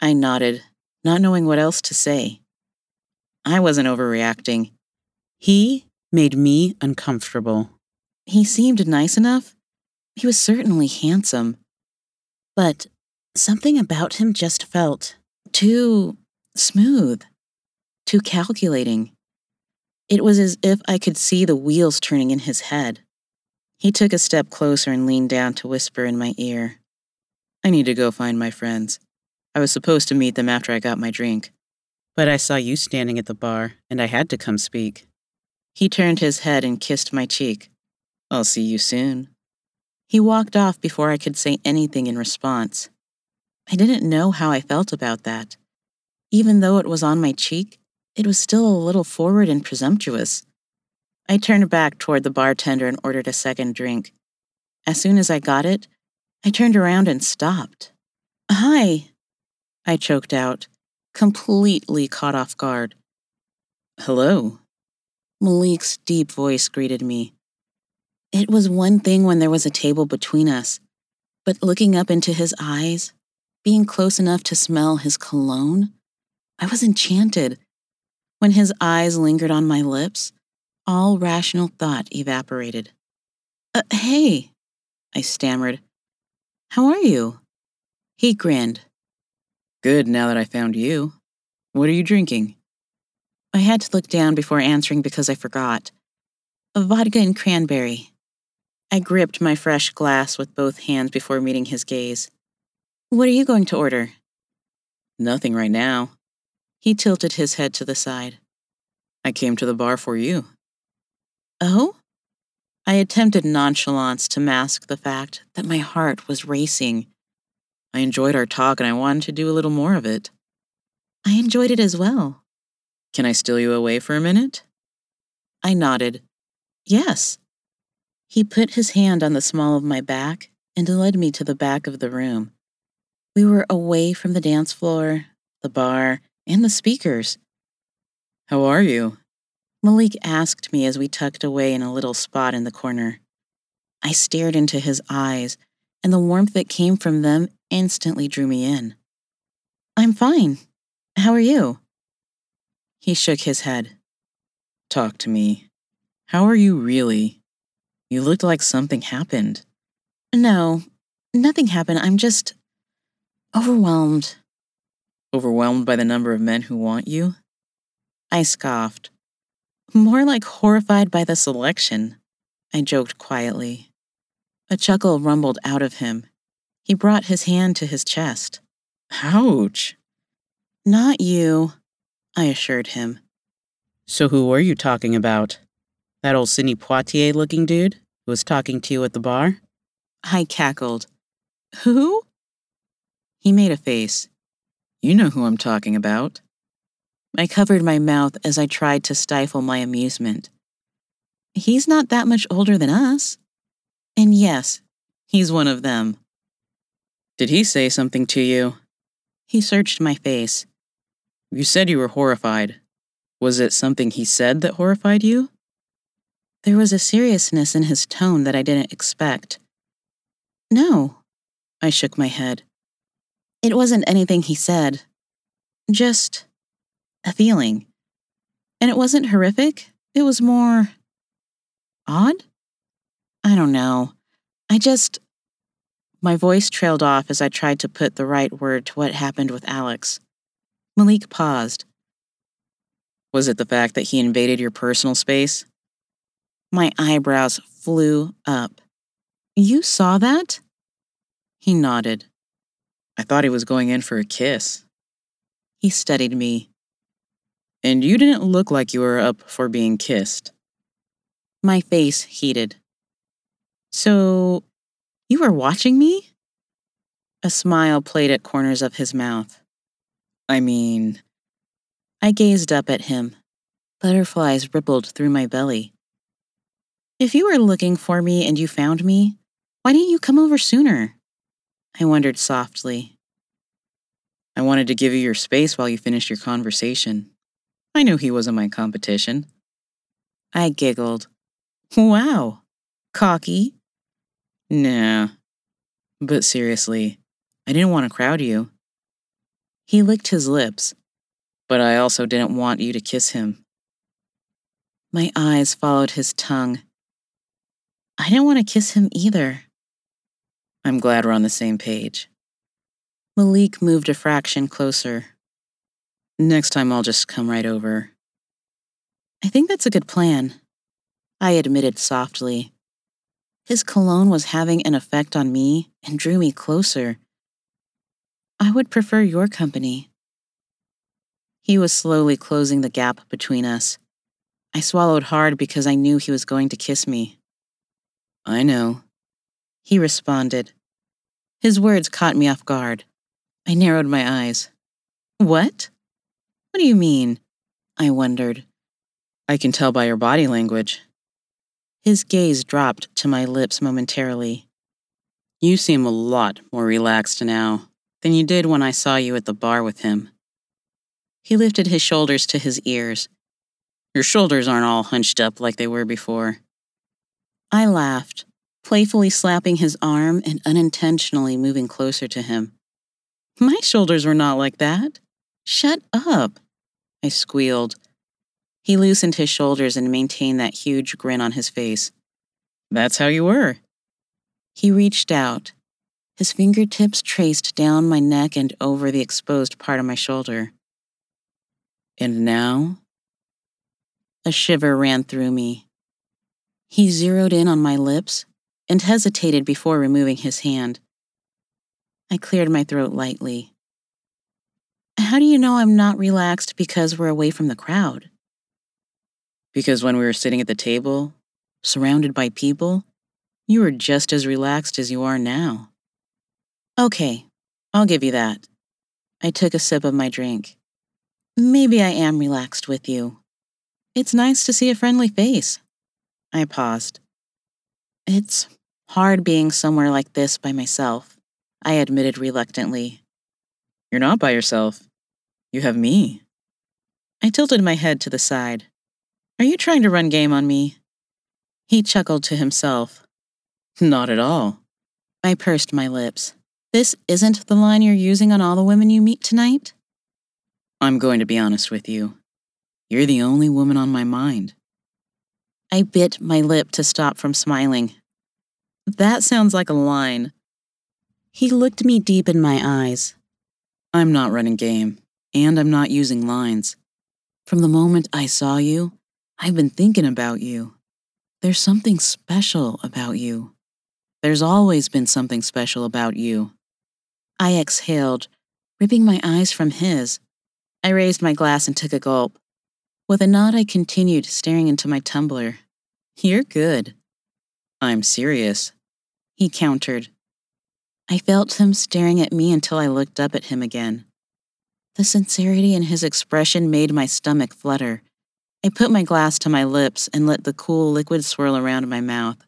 [SPEAKER 4] I nodded, not knowing what else to say. I wasn't overreacting. He made me uncomfortable. He seemed nice enough. He was certainly handsome. But something about him just felt too smooth, too calculating. It was as if I could see the wheels turning in his head. He took a step closer and leaned down to whisper in my ear. I need to go find my friends. I was supposed to meet them after I got my drink, but I saw you standing at the bar, and I had to come speak. He turned his head and kissed my cheek. I'll see you soon. He walked off before I could say anything in response. I didn't know how I felt about that. Even though it was on my cheek, it was still a little forward and presumptuous. I turned back toward the bartender and ordered a second drink. As soon as I got it, I turned around and stopped. Hi, I choked out, completely caught off guard. Hello. Malik's deep voice greeted me. It was one thing when there was a table between us, but looking up into his eyes, being close enough to smell his cologne, I was enchanted when his eyes lingered on my lips, all rational thought evaporated. Uh, hey, I stammered. How are you? He grinned. Good now that I found you. What are you drinking? I had to look down before answering because I forgot. A vodka and cranberry. I gripped my fresh glass with both hands before meeting his gaze. What are you going to order? Nothing right now. He tilted his head to the side. I came to the bar for you. Oh? I attempted nonchalance to mask the fact that my heart was racing. I enjoyed our talk and I wanted to do a little more of it. I enjoyed it as well. Can I steal you away for a minute? I nodded. Yes. He put his hand on the small of my back and led me to the back of the room. We were away from the dance floor, the bar, and the speakers. How are you? Malik asked me as we tucked away in a little spot in the corner. I stared into his eyes, and the warmth that came from them instantly drew me in. I'm fine. How are you? He shook his head. Talk to me. How are you really? You looked like something happened. No, nothing happened. I'm just overwhelmed. Overwhelmed by the number of men who want you? I scoffed. More like horrified by the selection, I joked quietly. A chuckle rumbled out of him. He brought his hand to his chest. Ouch. Not you, I assured him. So who were you talking about? That old Sidney Poitier looking dude who was talking to you at the bar? I cackled. Who? He made a face. You know who I'm talking about. I covered my mouth as I tried to stifle my amusement. He's not that much older than us. And yes, he's one of them. Did he say something to you? He searched my face. You said you were horrified. Was it something he said that horrified you? There was a seriousness in his tone that I didn't expect. No, I shook my head. It wasn't anything he said. Just a feeling. And it wasn't horrific, it was more odd? I don't know. I just. My voice trailed off as I tried to put the right word to what happened with Alex. Malik paused. Was it the fact that he invaded your personal space? My eyebrows flew up. You saw that? He nodded. I thought he was going in for a kiss. He studied me. And you didn't look like you were up for being kissed. My face heated. So, you were watching me? A smile played at corners of his mouth. I mean, I gazed up at him. Butterflies rippled through my belly. If you were looking for me and you found me, why didn't you come over sooner? I wondered softly. I wanted to give you your space while you finished your conversation. I knew he wasn't my competition. I giggled. Wow. Cocky? Nah. But seriously, I didn't want to crowd you. He licked his lips, but I also didn't want you to kiss him. My eyes followed his tongue. I didn't want to kiss him either. I'm glad we're on the same page. Malik moved a fraction closer. Next time I'll just come right over. I think that's a good plan, I admitted softly. His cologne was having an effect on me and drew me closer. I would prefer your company. He was slowly closing the gap between us. I swallowed hard because I knew he was going to kiss me. I know, he responded. His words caught me off guard. I narrowed my eyes. What? What do you mean? I wondered. I can tell by your body language. His gaze dropped to my lips momentarily. You seem a lot more relaxed now than you did when I saw you at the bar with him. He lifted his shoulders to his ears. Your shoulders aren't all hunched up like they were before. I laughed, playfully slapping his arm and unintentionally moving closer to him. My shoulders were not like that. Shut up. I squealed. He loosened his shoulders and maintained that huge grin on his face. That's how you were. He reached out. His fingertips traced down my neck and over the exposed part of my shoulder. And now? A shiver ran through me. He zeroed in on my lips and hesitated before removing his hand. I cleared my throat lightly. How do you know I'm not relaxed because we're away from the crowd? Because when we were sitting at the table, surrounded by people, you were just as relaxed as you are now. Okay, I'll give you that. I took a sip of my drink. Maybe I am relaxed with you. It's nice to see a friendly face. I paused. It's hard being somewhere like this by myself, I admitted reluctantly. You're not by yourself. You have me. I tilted my head to the side. Are you trying to run game on me? He chuckled to himself. Not at all. I pursed my lips. This isn't the line you're using on all the women you meet tonight? I'm going to be honest with you. You're the only woman on my mind. I bit my lip to stop from smiling. That sounds like a line. He looked me deep in my eyes. I'm not running game, and I'm not using lines. From the moment I saw you, I've been thinking about you. There's something special about you. There's always been something special about you. I exhaled, ripping my eyes from his. I raised my glass and took a gulp. With a nod, I continued, staring into my tumbler. You're good. I'm serious, he countered. I felt him staring at me until I looked up at him again. The sincerity in his expression made my stomach flutter. I put my glass to my lips and let the cool liquid swirl around my mouth.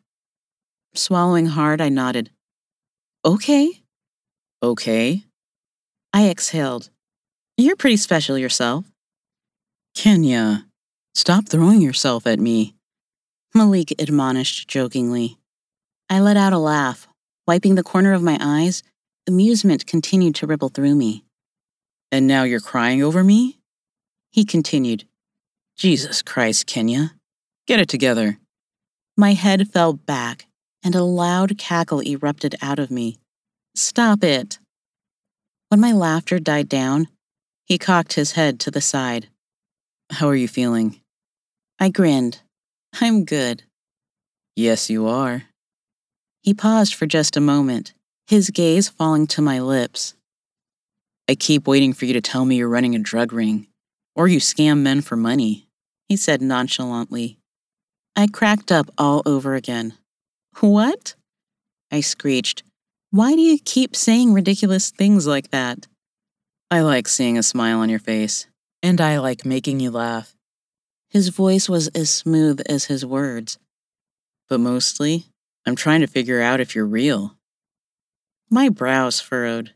[SPEAKER 4] Swallowing hard, I nodded. Okay. Okay. I exhaled. You're pretty special yourself. Kenya, stop throwing yourself at me. Malik admonished jokingly. I let out a laugh. Wiping the corner of my eyes, amusement continued to ripple through me. And now you're crying over me? He continued. Jesus Christ, Kenya. Get it together. My head fell back, and a loud cackle erupted out of me. Stop it. When my laughter died down, he cocked his head to the side. How are you feeling? I grinned. I'm good. Yes, you are. He paused for just a moment, his gaze falling to my lips. I keep waiting for you to tell me you're running a drug ring, or you scam men for money, he said nonchalantly. I cracked up all over again. What? I screeched. Why do you keep saying ridiculous things like that? I like seeing a smile on your face, and I like making you laugh. His voice was as smooth as his words. But mostly, I'm trying to figure out if you're real. My brows furrowed.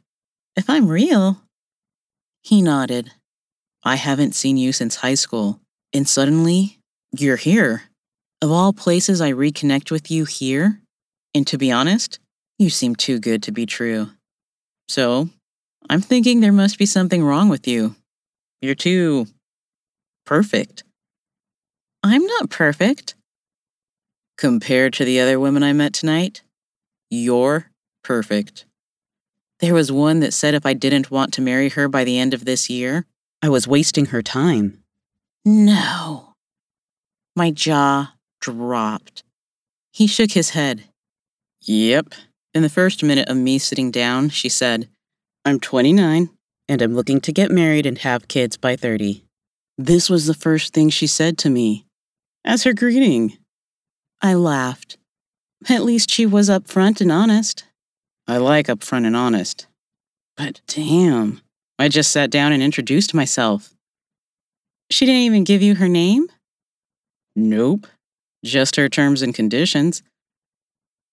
[SPEAKER 4] If I'm real? He nodded. I haven't seen you since high school, and suddenly, you're here. Of all places, I reconnect with you here. And to be honest, you seem too good to be true. So, I'm thinking there must be something wrong with you. You're too perfect. I'm not perfect. Compared to the other women I met tonight, you're perfect. There was one that said if I didn't want to marry her by the end of this year, I was wasting her time. No. My jaw dropped. He shook his head. Yep. In the first minute of me sitting down, she said, I'm 29 and I'm looking to get married and have kids by 30. This was the first thing she said to me as her greeting. I laughed. At least she was upfront and honest. I like upfront and honest. But damn, I just sat down and introduced myself. She didn't even give you her name? Nope, just her terms and conditions.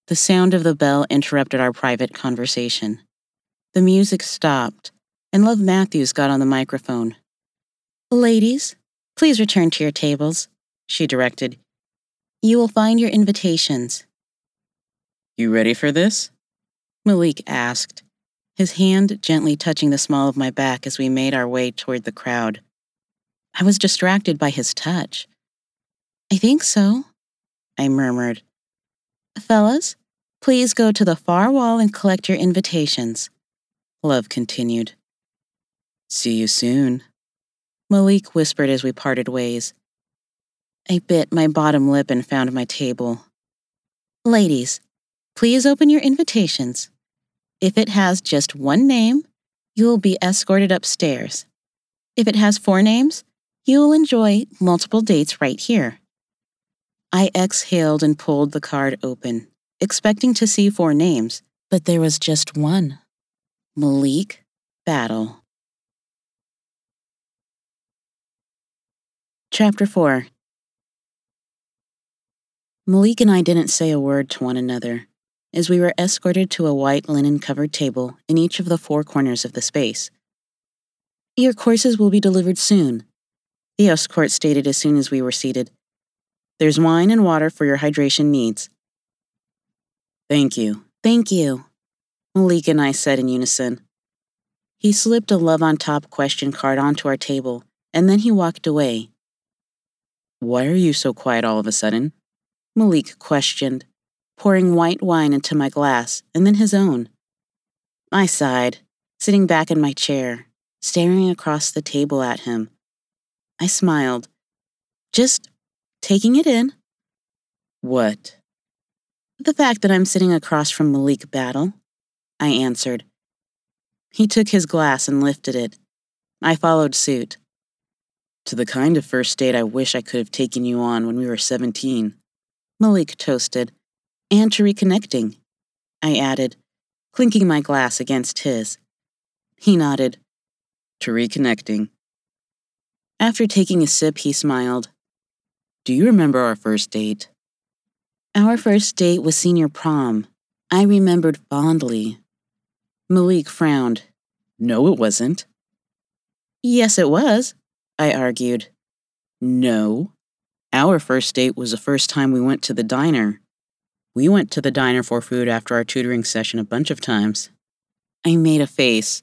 [SPEAKER 4] The sound of the bell interrupted our private conversation. The music stopped, and Love Matthews got on the microphone. Ladies, please return to your tables, she directed, you will find your invitations. You ready for this? Malik asked, his hand gently touching the small of my back as we made our way toward the crowd. I was distracted by his touch. I think so, I murmured. Fellas, Please go to the far wall and collect your invitations. Love continued. See you soon. Malik whispered as we parted ways. I bit my bottom lip and found my table. Ladies, please open your invitations. If it has just one name, you will be escorted upstairs. If it has four names, you will enjoy multiple dates right here. I exhaled and pulled the card open, expecting to see four names, but there was just one Malik Battle. Chapter 4 Malik and I didn't say a word to one another as we were escorted to a white linen covered table in each of the four corners of the space. Your courses will be delivered soon, the escort stated as soon as we were seated. There's wine and water for your hydration needs. Thank you. Thank you, Malik and I said in unison. He slipped a love on top question card onto our table, and then he walked away. Why are you so quiet all of a sudden? Malik questioned, pouring white wine into my glass and then his own. I sighed, sitting back in my chair, staring across the table at him. I smiled, just taking it in. What? The fact that I'm sitting across from Malik Battle, I answered. He took his glass and lifted it. I followed suit. To the kind of first date I wish I could have taken you on when we were 17. Malik toasted. And to reconnecting, I added, clinking my glass against his. He nodded. To reconnecting. After taking a sip, he smiled. Do you remember our first date? Our first date was senior prom. I remembered fondly. Malik frowned. No, it wasn't. Yes, it was, I argued. No. Our first date was the first time we went to the diner. We went to the diner for food after our tutoring session a bunch of times. I made a face.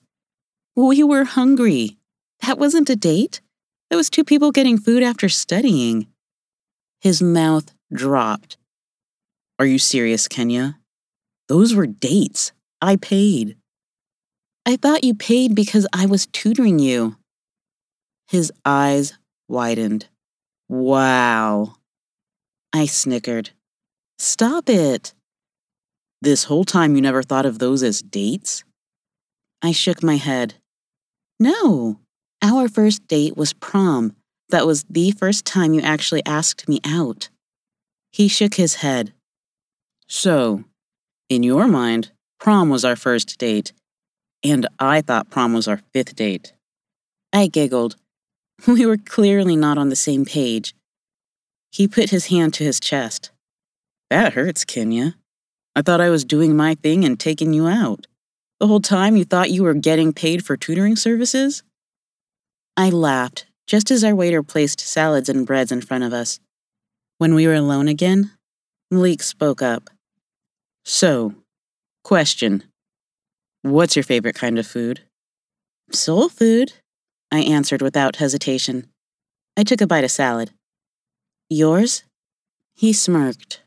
[SPEAKER 4] We were hungry. That wasn't a date. That was two people getting food after studying. His mouth dropped. Are you serious, Kenya? Those were dates. I paid. I thought you paid because I was tutoring you. His eyes widened. Wow. I snickered. Stop it. This whole time you never thought of those as dates? I shook my head. No, our first date was prom. That was the first time you actually asked me out. He shook his head. So, in your mind, prom was our first date, and I thought prom was our fifth date. I giggled. We were clearly not on the same page. He put his hand to his chest. That hurts, Kenya. I thought I was doing my thing and taking you out. The whole time you thought you were getting paid for tutoring services? I laughed just as our waiter placed salads and breads in front of us. When we were alone again, Malik spoke up. So, question What's your favorite kind of food? Soul food, I answered without hesitation. I took a bite of salad. Yours? He smirked.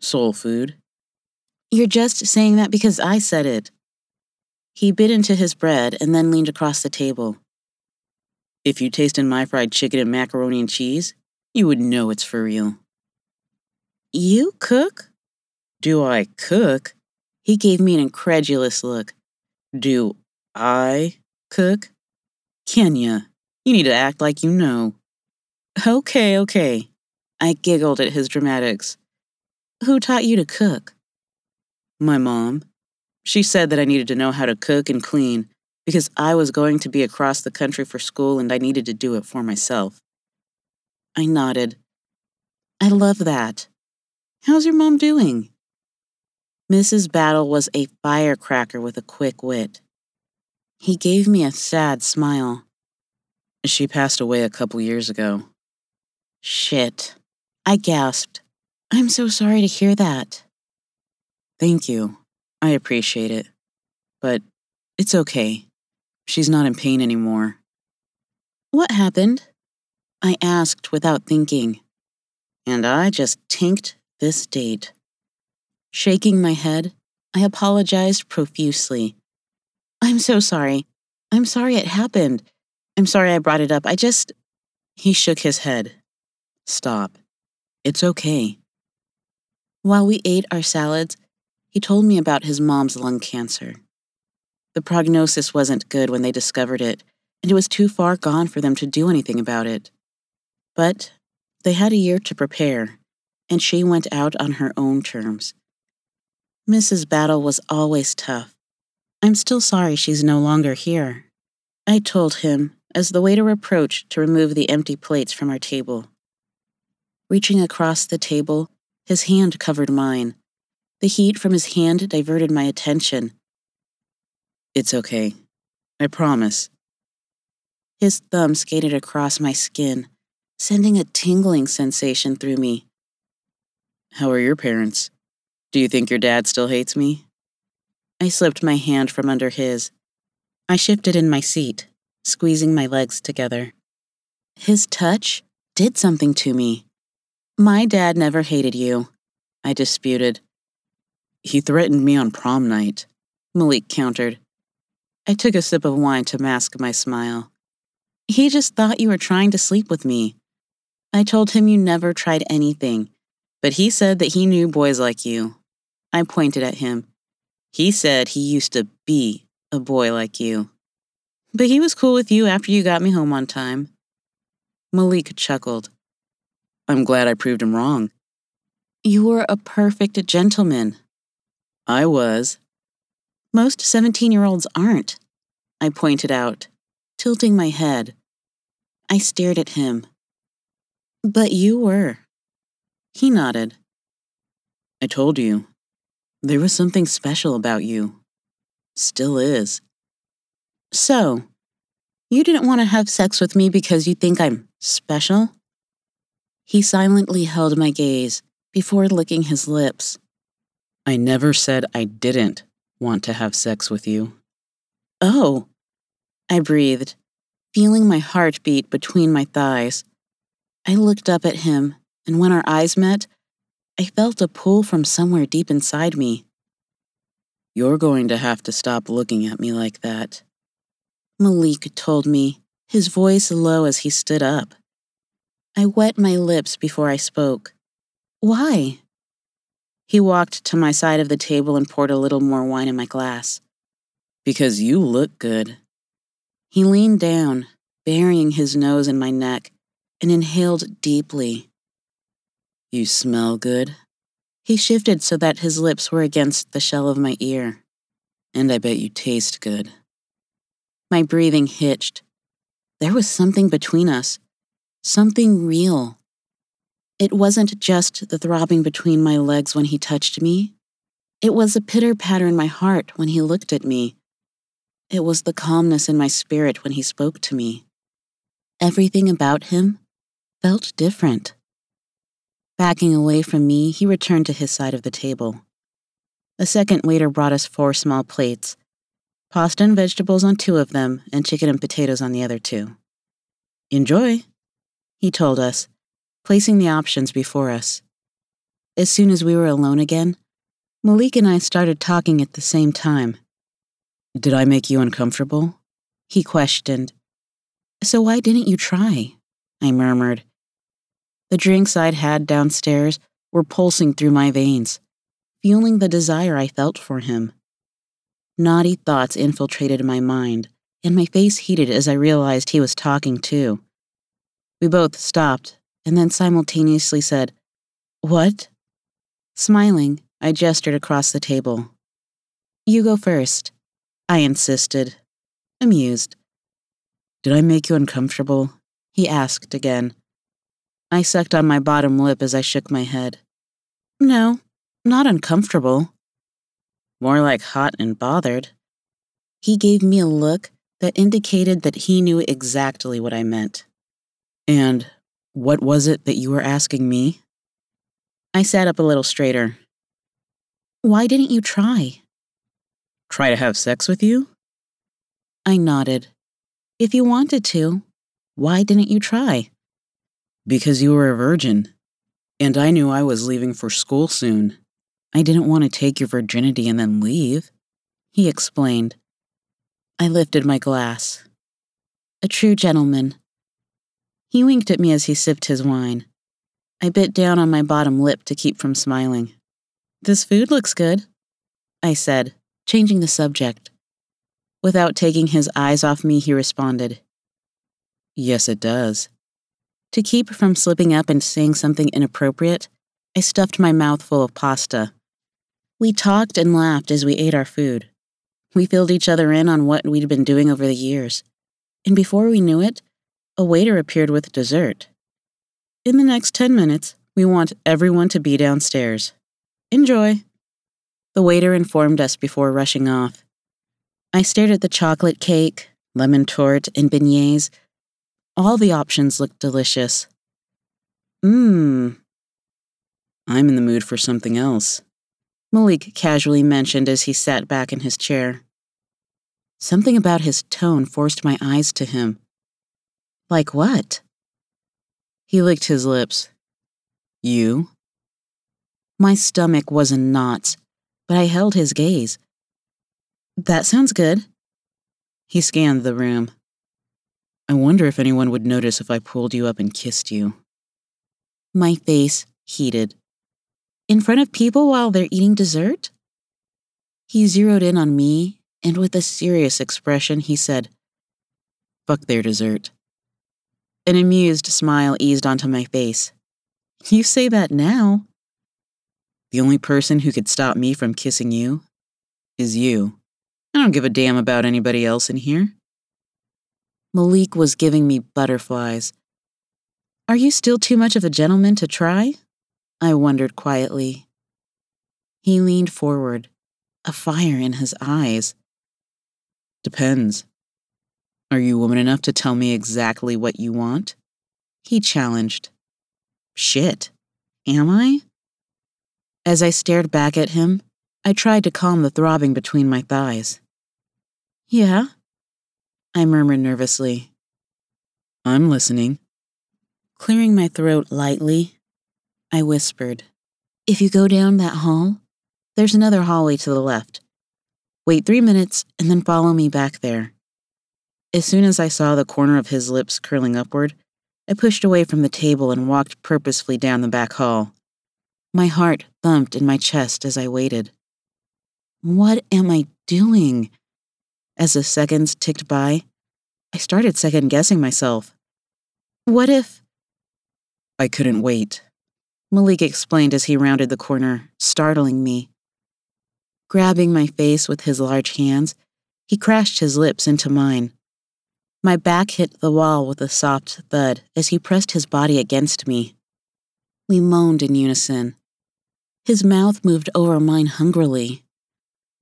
[SPEAKER 4] Soul food. You're just saying that because I said it. He bit into his bread and then leaned across the table. If you tasted my fried chicken and macaroni and cheese, you would know it's for real. You cook? Do I cook? He gave me an incredulous look. Do I cook? Kenya, you need to act like you know. Okay, okay. I giggled at his dramatics. Who taught you to cook? My mom. She said that I needed to know how to cook and clean because I was going to be across the country for school and I needed to do it for myself. I nodded. I love that. How's your mom doing? Mrs. Battle was a firecracker with a quick wit. He gave me a sad smile. She passed away a couple years ago. Shit. I gasped. I'm so sorry to hear that. Thank you. I appreciate it. But it's okay. She's not in pain anymore. What happened? I asked without thinking. And I just tinked this date. Shaking my head, I apologized profusely. I'm so sorry. I'm sorry it happened. I'm sorry I brought it up. I just. He shook his head. Stop. It's okay. While we ate our salads, he told me about his mom's lung cancer. The prognosis wasn't good when they discovered it, and it was too far gone for them to do anything about it. But they had a year to prepare, and she went out on her own terms. Mrs. Battle was always tough. I'm still sorry she's no longer here. I told him as the waiter approached to remove the empty plates from our table. Reaching across the table, his hand covered mine. The heat from his hand diverted my attention. It's okay. I promise. His thumb skated across my skin, sending a tingling sensation through me. How are your parents? Do you think your dad still hates me? I slipped my hand from under his. I shifted in my seat, squeezing my legs together. His touch did something to me. My dad never hated you, I disputed. He threatened me on prom night, Malik countered. I took a sip of wine to mask my smile. He just thought you were trying to sleep with me. I told him you never tried anything, but he said that he knew boys like you. I pointed at him. He said he used to be a boy like you. But he was cool with you after you got me home on time. Malik chuckled. I'm glad I proved him wrong. You were a perfect gentleman. I was. Most 17 year olds aren't, I pointed out, tilting my head. I stared at him. But you were. He nodded. I told you, there was something special about you. Still is. So, you didn't want to have sex with me because you think I'm special? He silently held my gaze before licking his lips. I never said I didn't want to have sex with you. Oh, I breathed, feeling my heart beat between my thighs. I looked up at him, and when our eyes met, I felt a pull from somewhere deep inside me. You're going to have to stop looking at me like that. Malik told me, his voice low as he stood up. I wet my lips before I spoke. Why? He walked to my side of the table and poured a little more wine in my glass. Because you look good. He leaned down, burying his nose in my neck, and inhaled deeply. You smell good. He shifted so that his lips were against the shell of my ear. And I bet you taste good. My breathing hitched. There was something between us, something real. It wasn't just the throbbing between my legs when he touched me. It was a pitter patter in my heart when he looked at me. It was the calmness in my spirit when he spoke to me. Everything about him felt different. Backing away from me, he returned to his side of the table. A second waiter brought us four small plates pasta and vegetables on two of them, and chicken and potatoes on the other two. Enjoy, he told us, placing the options before us. As soon as we were alone again, Malik and I started talking at the same time. Did I make you uncomfortable? He questioned. So why didn't you try? I murmured, the drinks I'd had downstairs were pulsing through my veins, fueling the desire I felt for him. Naughty thoughts infiltrated my mind, and my face heated as I realized he was talking too. We both stopped and then simultaneously said, What? Smiling, I gestured across the table. You go first, I insisted, amused. Did I make you uncomfortable? He asked again. I sucked on my bottom lip as I shook my head. No, not uncomfortable. More like hot and bothered. He gave me a look that indicated that he knew exactly what I meant. And what was it that you were asking me? I sat up a little straighter. Why didn't you try? Try to have sex with you? I nodded. If you wanted to, why didn't you try? Because you were a virgin, and I knew I was leaving for school soon. I didn't want to take your virginity and then leave, he explained. I lifted my glass. A true gentleman. He winked at me as he sipped his wine. I bit down on my bottom lip to keep from smiling. This food looks good, I said, changing the subject. Without taking his eyes off me, he responded, Yes, it does. To keep from slipping up and saying something inappropriate, I stuffed my mouth full of pasta. We talked and laughed as we ate our food. We filled each other in on what we'd been doing over the years. And before we knew it, a waiter appeared with dessert. In the next 10 minutes, we want everyone to be downstairs. Enjoy. The waiter informed us before rushing off. I stared at the chocolate cake, lemon torte, and beignets. All the options looked delicious. Mmm. I'm in the mood for something else, Malik casually mentioned as he sat back in his chair. Something about his tone forced my eyes to him. Like what? He licked his lips. You? My stomach was in knots, but I held his gaze. That sounds good. He scanned the room. I wonder if anyone would notice if I pulled you up and kissed you. My face heated. In front of people while they're eating dessert? He zeroed in on me, and with a serious expression, he said, Fuck their dessert. An amused smile eased onto my face. You say that now. The only person who could stop me from kissing you is you. I don't give a damn about anybody else in here. Malik was giving me butterflies. Are you still too much of a gentleman to try? I wondered quietly. He leaned forward, a fire in his eyes. Depends. Are you woman enough to tell me exactly what you want? He challenged. Shit. Am I? As I stared back at him, I tried to calm the throbbing between my thighs. Yeah? I murmured nervously. I'm listening. Clearing my throat lightly, I whispered, If you go down that hall, there's another hallway to the left. Wait three minutes and then follow me back there. As soon as I saw the corner of his lips curling upward, I pushed away from the table and walked purposefully down the back hall. My heart thumped in my chest as I waited. What am I doing? As the seconds ticked by, I started second guessing myself. What if. I couldn't wait. Malik explained as he rounded the corner, startling me. Grabbing my face with his large hands, he crashed his lips into mine. My back hit the wall with a soft thud as he pressed his body against me. We moaned in unison. His mouth moved over mine hungrily.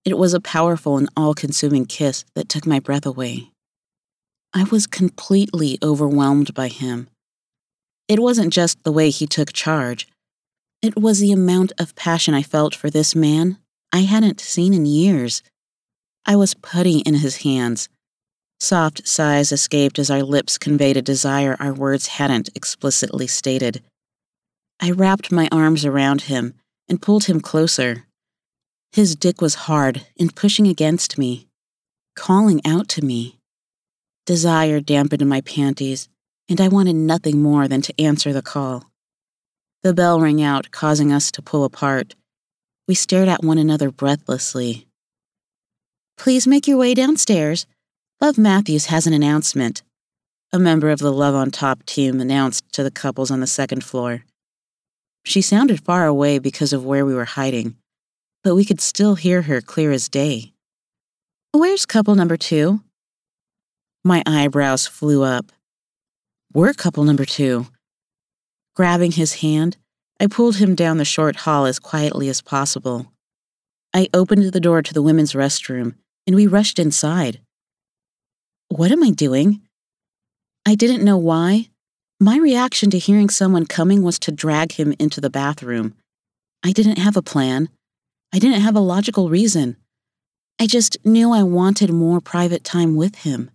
[SPEAKER 4] It was a powerful and all consuming kiss that took my breath away. I was completely overwhelmed by him. It wasn't just the way he took charge, it was the amount of passion I felt for this man I hadn't seen in years. I was putty in his hands. Soft sighs escaped as our lips conveyed a desire our words hadn't explicitly stated. I wrapped my arms around him and pulled him closer. His dick was hard and pushing against me, calling out to me. Desire dampened my panties, and I wanted nothing more than to answer the call. The bell rang out, causing us to pull apart. We stared at one another breathlessly. Please make your way downstairs. Love Matthews has an announcement. A member of the Love on Top team announced to the couples on the second floor. She sounded far away because of where we were hiding, but we could still hear her clear as day. Where's couple number two? My eyebrows flew up. We're couple number two. Grabbing his hand, I pulled him down the short hall as quietly as possible. I opened the door to the women's restroom, and we rushed inside. What am I doing? I didn't know why. My reaction to hearing someone coming was to drag him into the bathroom. I didn't have a plan. I didn't have a logical reason. I just knew I wanted more private time with him.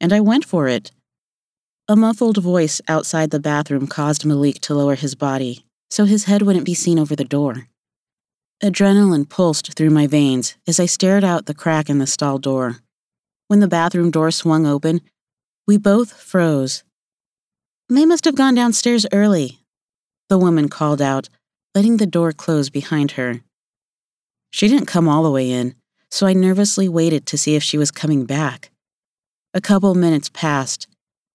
[SPEAKER 4] And I went for it. A muffled voice outside the bathroom caused Malik to lower his body so his head wouldn't be seen over the door. Adrenaline pulsed through my veins as I stared out the crack in the stall door. When the bathroom door swung open, we both froze. They must have gone downstairs early, the woman called out, letting the door close behind her. She didn't come all the way in, so I nervously waited to see if she was coming back. A couple minutes passed,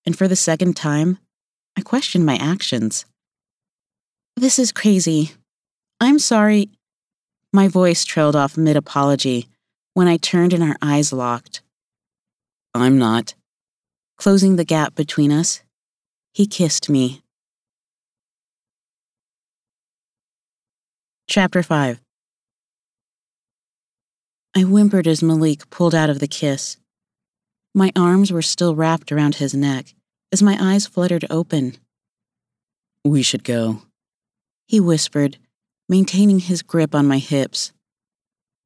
[SPEAKER 4] and for the second time, I questioned my actions. This is crazy. I'm sorry. My voice trailed off mid apology when I turned and our eyes locked. I'm not. Closing the gap between us, he kissed me. Chapter 5 I whimpered as Malik pulled out of the kiss. My arms were still wrapped around his neck as my eyes fluttered open. We should go, he whispered, maintaining his grip on my hips.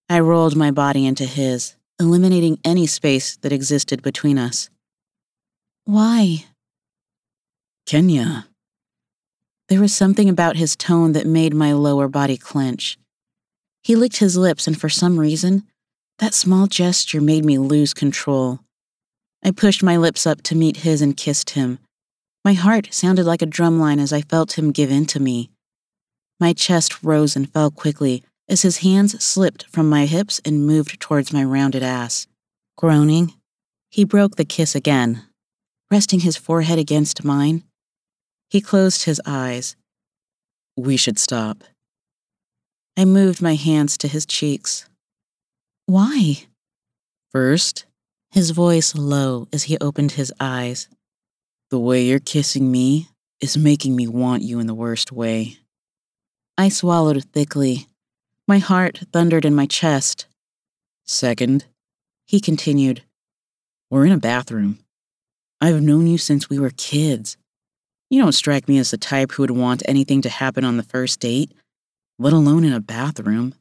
[SPEAKER 4] I rolled my body into his, eliminating any space that existed between us. Why? Kenya. There was something about his tone that made my lower body clench. He licked his lips, and for some reason, that small gesture made me lose control. I pushed my lips up to meet his and kissed him. My heart sounded like a drumline as I felt him give in to me. My chest rose and fell quickly as his hands slipped from my hips and moved towards my rounded ass. Groaning, he broke the kiss again, resting his forehead against mine. He closed his eyes. We should stop. I moved my hands to his cheeks. Why? First, his voice low as he opened his eyes. The way you're kissing me is making me want you in the worst way. I swallowed thickly. My heart thundered in my chest. Second, he continued, We're in a bathroom. I've known you since we were kids. You don't strike me as the type who would want anything to happen on the first date, let alone in a bathroom.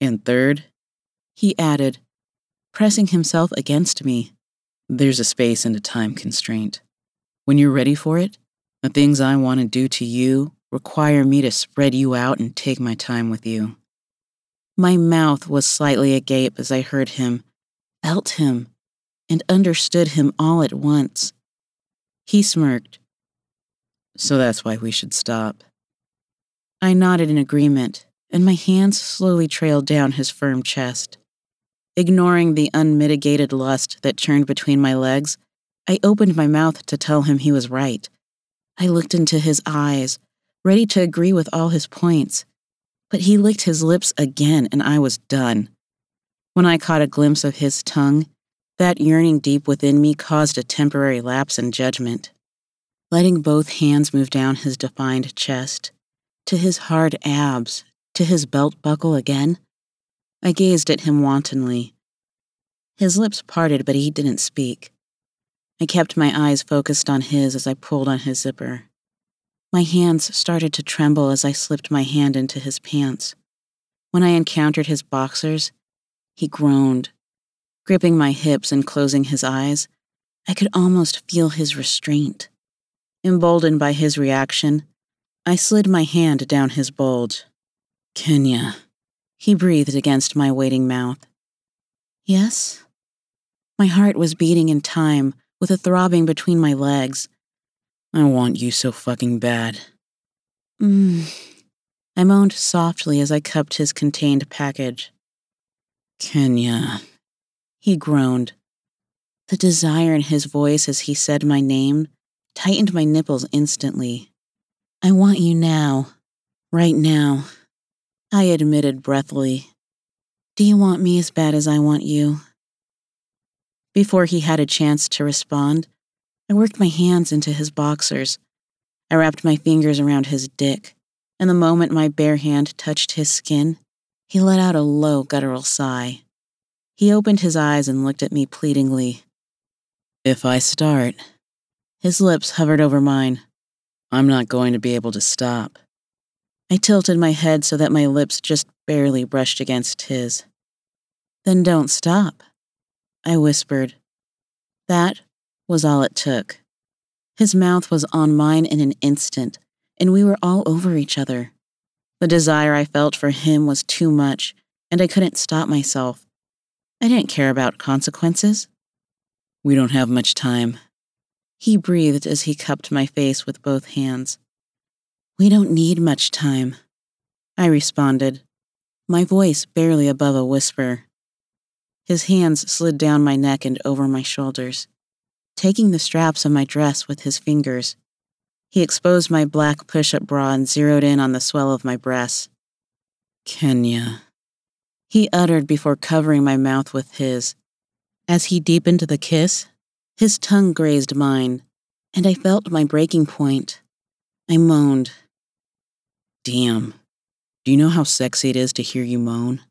[SPEAKER 4] And third, he added, pressing himself against me. There's a space and a time constraint. When you're ready for it, the things I want to do to you require me to spread you out and take my time with you. My mouth was slightly agape as I heard him, felt him, and understood him all at once. He smirked. So that's why we should stop. I nodded in agreement, and my hands slowly trailed down his firm chest. Ignoring the unmitigated lust that churned between my legs, I opened my mouth to tell him he was right. I looked into his eyes, ready to agree with all his points. But he licked his lips again, and I was done. When I caught a glimpse of his tongue, that yearning deep within me caused a temporary lapse in judgment. Letting both hands move down his defined chest, to his hard abs, to his belt buckle again, I gazed at him wantonly. His lips parted, but he didn't speak. I kept my eyes focused on his as I pulled on his zipper. My hands started to tremble as I slipped my hand into his pants. When I encountered his boxers, he groaned. Gripping my hips and closing his eyes, I could almost feel his restraint. Emboldened by his reaction, I slid my hand down his bulge. Kenya, he breathed against my waiting mouth. Yes? My heart was beating in time, with a throbbing between my legs. I want you so fucking bad. Mmm. I moaned softly as I cupped his contained package. Kenya. He groaned. The desire in his voice as he said my name tightened my nipples instantly. I want you now. Right now. I admitted breathily. Do you want me as bad as I want you? Before he had a chance to respond, I worked my hands into his boxers. I wrapped my fingers around his dick, and the moment my bare hand touched his skin, he let out a low, guttural sigh. He opened his eyes and looked at me pleadingly. If I start, his lips hovered over mine. I'm not going to be able to stop. I tilted my head so that my lips just barely brushed against his. Then don't stop, I whispered. That was all it took. His mouth was on mine in an instant, and we were all over each other. The desire I felt for him was too much, and I couldn't stop myself. I didn't care about consequences. We don't have much time. He breathed as he cupped my face with both hands. We don't need much time, I responded, my voice barely above a whisper. His hands slid down my neck and over my shoulders, taking the straps of my dress with his fingers. He exposed my black push up bra and zeroed in on the swell of my breasts. Kenya, he uttered before covering my mouth with his. As he deepened the kiss, his tongue grazed mine, and I felt my breaking point. I moaned. Damn. Do you know how sexy it is to hear you moan?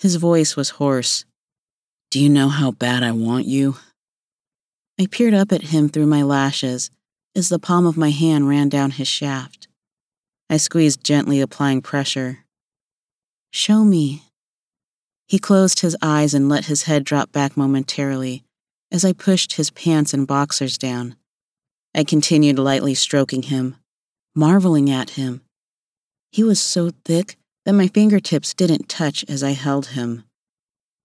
[SPEAKER 4] His voice was hoarse. Do you know how bad I want you? I peered up at him through my lashes as the palm of my hand ran down his shaft. I squeezed gently, applying pressure. Show me. He closed his eyes and let his head drop back momentarily as I pushed his pants and boxers down. I continued lightly stroking him, marveling at him. He was so thick that my fingertips didn't touch as I held him,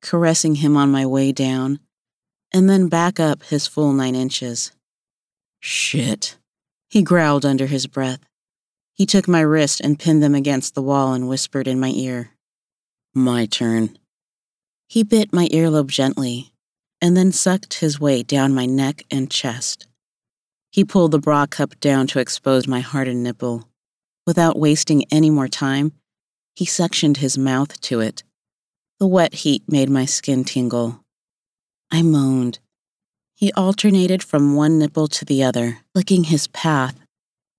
[SPEAKER 4] caressing him on my way down, and then back up his full nine inches. Shit, he growled under his breath. He took my wrist and pinned them against the wall and whispered in my ear. My turn. He bit my earlobe gently, and then sucked his way down my neck and chest. He pulled the bra cup down to expose my hardened nipple. Without wasting any more time, he suctioned his mouth to it. The wet heat made my skin tingle. I moaned. He alternated from one nipple to the other, licking his path.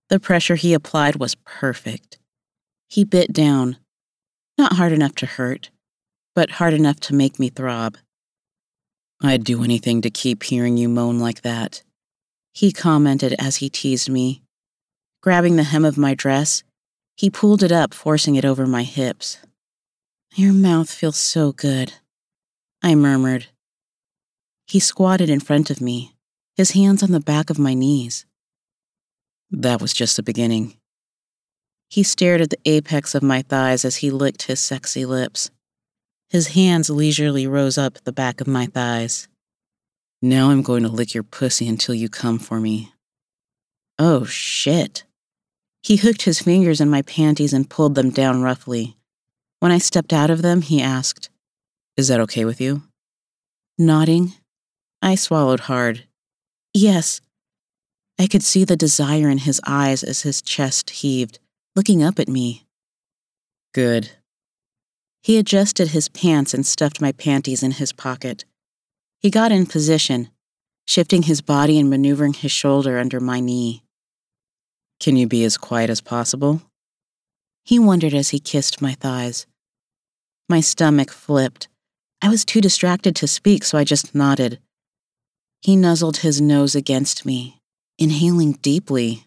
[SPEAKER 4] The pressure he applied was perfect. He bit down, not hard enough to hurt, but hard enough to make me throb. I'd do anything to keep hearing you moan like that, he commented as he teased me. Grabbing the hem of my dress, he pulled it up, forcing it over my hips. Your mouth feels so good, I murmured. He squatted in front of me, his hands on the back of my knees. That was just the beginning. He stared at the apex of my thighs as he licked his sexy lips. His hands leisurely rose up the back of my thighs. Now I'm going to lick your pussy until you come for me. Oh, shit. He hooked his fingers in my panties and pulled them down roughly. When I stepped out of them, he asked, Is that okay with you? Nodding, I swallowed hard. Yes. I could see the desire in his eyes as his chest heaved, looking up at me. Good. He adjusted his pants and stuffed my panties in his pocket. He got in position, shifting his body and maneuvering his shoulder under my knee. Can you be as quiet as possible? He wondered as he kissed my thighs. My stomach flipped. I was too distracted to speak, so I just nodded. He nuzzled his nose against me, inhaling deeply.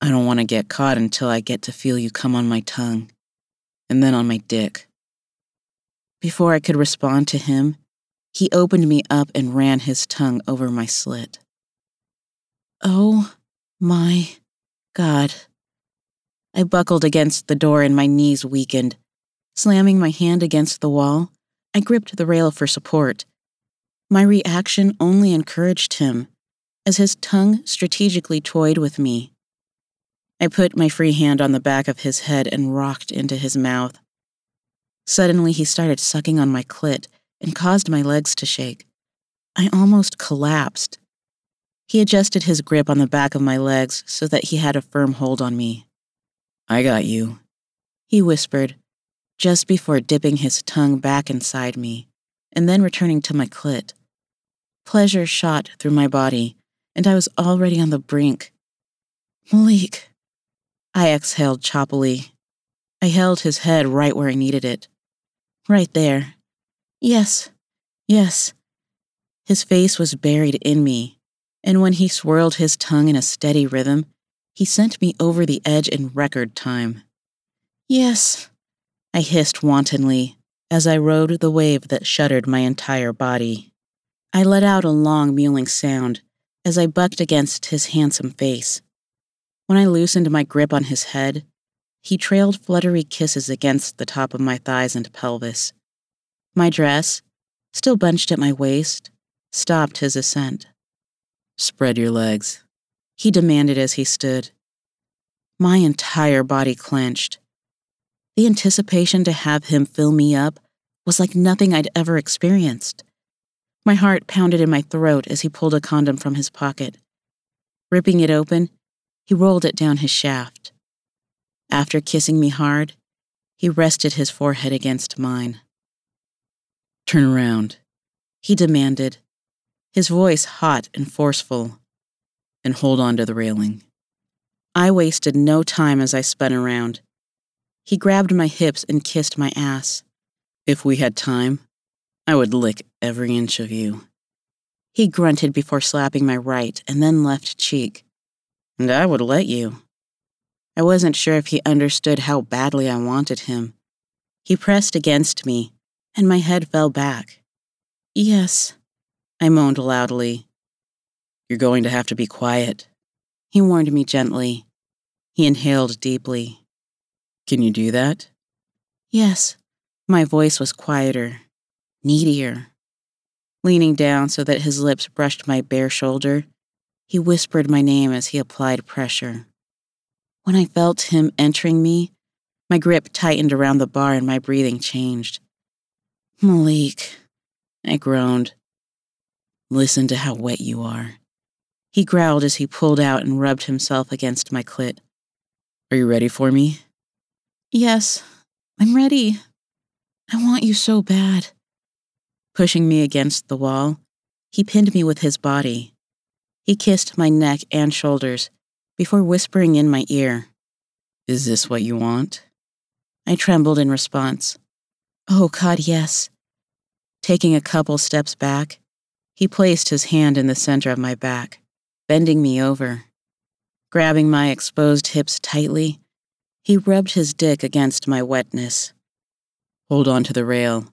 [SPEAKER 4] I don't want to get caught until I get to feel you come on my tongue and then on my dick. Before I could respond to him, he opened me up and ran his tongue over my slit. Oh my God. I buckled against the door and my knees weakened. Slamming my hand against the wall, I gripped the rail for support. My reaction only encouraged him, as his tongue strategically toyed with me. I put my free hand on the back of his head and rocked into his mouth. Suddenly, he started sucking on my clit and caused my legs to shake. I almost collapsed. He adjusted his grip on the back of my legs so that he had a firm hold on me. I got you, he whispered, just before dipping his tongue back inside me and then returning to my clit. Pleasure shot through my body, and I was already on the brink. Malik, I exhaled choppily. I held his head right where I needed it. Right there. Yes, yes. His face was buried in me, and when he swirled his tongue in a steady rhythm, he sent me over the edge in record time. Yes, I hissed wantonly as I rode the wave that shuddered my entire body. I let out a long, mewling sound as I bucked against his handsome face. When I loosened my grip on his head, he trailed fluttery kisses against the top of my thighs and pelvis. My dress, still bunched at my waist, stopped his ascent. Spread your legs, he demanded as he stood. My entire body clenched. The anticipation to have him fill me up was like nothing I'd ever experienced. My heart pounded in my throat as he pulled a condom from his pocket. Ripping it open, he rolled it down his shaft. After kissing me hard, he rested his forehead against mine. Turn around, he demanded, his voice hot and forceful, and hold on to the railing. I wasted no time as I spun around. He grabbed my hips and kissed my ass. If we had time, I would lick every inch of you. He grunted before slapping my right and then left cheek. And I would let you. I wasn't sure if he understood how badly I wanted him. He pressed against me, and my head fell back. Yes, I moaned loudly. You're going to have to be quiet, he warned me gently. He inhaled deeply. Can you do that? Yes. My voice was quieter, needier. Leaning down so that his lips brushed my bare shoulder, he whispered my name as he applied pressure. When I felt him entering me, my grip tightened around the bar and my breathing changed. Malik, I groaned. Listen to how wet you are. He growled as he pulled out and rubbed himself against my clit. Are you ready for me? Yes, I'm ready. I want you so bad. Pushing me against the wall, he pinned me with his body. He kissed my neck and shoulders before whispering in my ear, Is this what you want? I trembled in response. Oh, God, yes. Taking a couple steps back, he placed his hand in the center of my back, bending me over. Grabbing my exposed hips tightly, he rubbed his dick against my wetness. Hold on to the rail.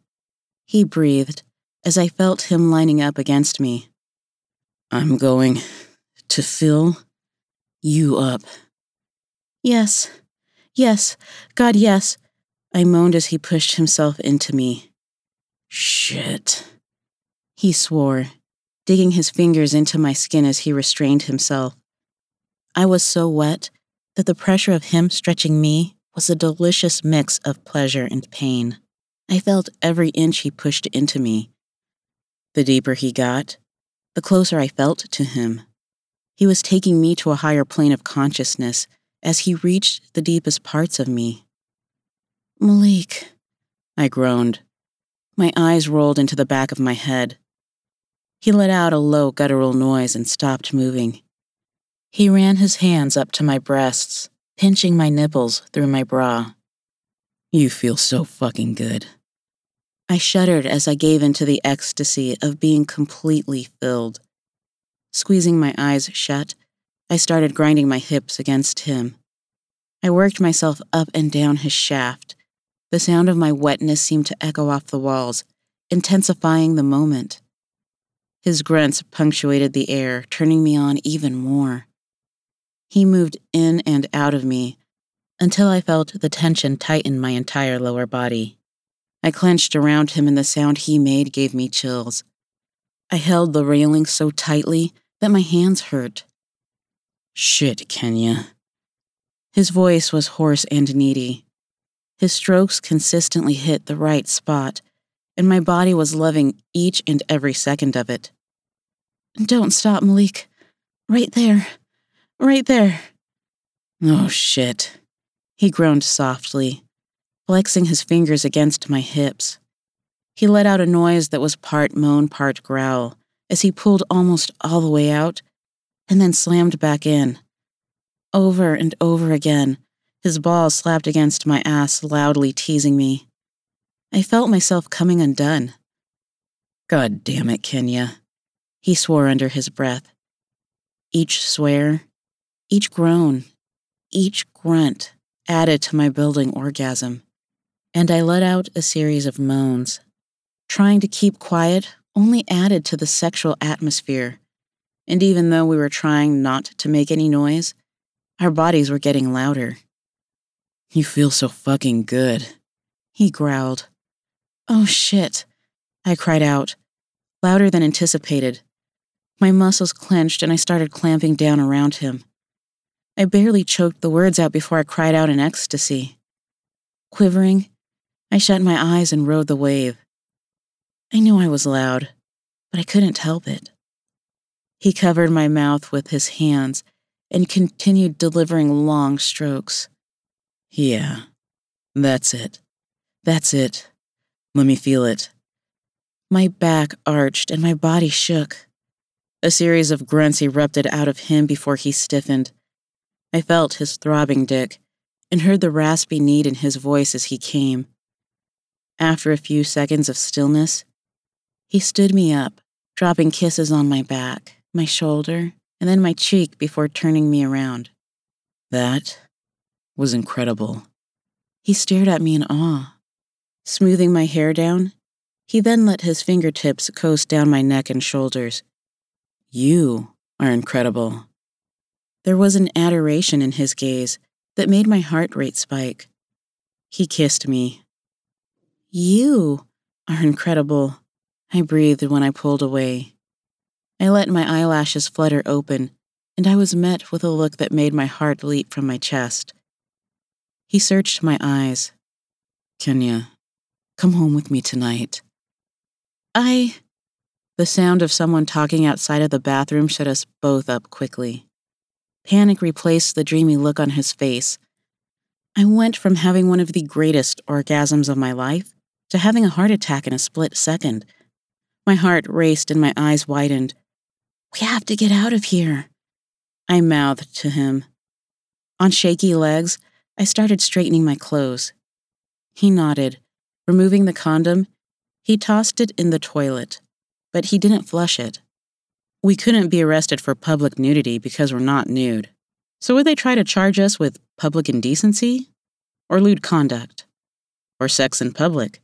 [SPEAKER 4] He breathed as I felt him lining up against me. I'm going to fill you up. Yes, yes, God, yes, I moaned as he pushed himself into me. Shit. He swore, digging his fingers into my skin as he restrained himself. I was so wet that the pressure of him stretching me was a delicious mix of pleasure and pain. I felt every inch he pushed into me. The deeper he got, the closer I felt to him. He was taking me to a higher plane of consciousness as he reached the deepest parts of me. Malik, I groaned. My eyes rolled into the back of my head. He let out a low guttural noise and stopped moving. He ran his hands up to my breasts, pinching my nipples through my bra. You feel so fucking good. I shuddered as I gave into the ecstasy of being completely filled. Squeezing my eyes shut, I started grinding my hips against him. I worked myself up and down his shaft. The sound of my wetness seemed to echo off the walls, intensifying the moment. His grunts punctuated the air, turning me on even more. He moved in and out of me until I felt the tension tighten my entire lower body. I clenched around him, and the sound he made gave me chills. I held the railing so tightly that my hands hurt. Shit, Kenya. His voice was hoarse and needy. His strokes consistently hit the right spot, and my body was loving each and every second of it. Don't stop, Malik. Right there. Right there. Oh, shit. He groaned softly, flexing his fingers against my hips. He let out a noise that was part moan, part growl as he pulled almost all the way out and then slammed back in. Over and over again, his balls slapped against my ass, loudly teasing me. I felt myself coming undone. God damn it, Kenya. He swore under his breath. Each swear, each groan, each grunt added to my building orgasm, and I let out a series of moans. Trying to keep quiet only added to the sexual atmosphere, and even though we were trying not to make any noise, our bodies were getting louder. You feel so fucking good, he growled. Oh shit, I cried out, louder than anticipated. My muscles clenched and I started clamping down around him. I barely choked the words out before I cried out in ecstasy. Quivering, I shut my eyes and rode the wave. I knew I was loud, but I couldn't help it. He covered my mouth with his hands and continued delivering long strokes. Yeah, that's it. That's it. Let me feel it. My back arched and my body shook. A series of grunts erupted out of him before he stiffened. I felt his throbbing dick and heard the raspy need in his voice as he came. After a few seconds of stillness, he stood me up, dropping kisses on my back, my shoulder, and then my cheek before turning me around. That was incredible. He stared at me in awe. Smoothing my hair down, he then let his fingertips coast down my neck and shoulders. You are incredible. There was an adoration in his gaze that made my heart rate spike. He kissed me. You are incredible, I breathed when I pulled away. I let my eyelashes flutter open, and I was met with a look that made my heart leap from my chest. He searched my eyes. Kenya, come home with me tonight. I. The sound of someone talking outside of the bathroom shut us both up quickly. Panic replaced the dreamy look on his face. I went from having one of the greatest orgasms of my life to having a heart attack in a split second. My heart raced and my eyes widened. We have to get out of here, I mouthed to him. On shaky legs, I started straightening my clothes. He nodded. Removing the condom, he tossed it in the toilet, but he didn't flush it. We couldn't be arrested for public nudity because we're not nude. So would they try to charge us with public indecency? Or lewd conduct? Or sex in public?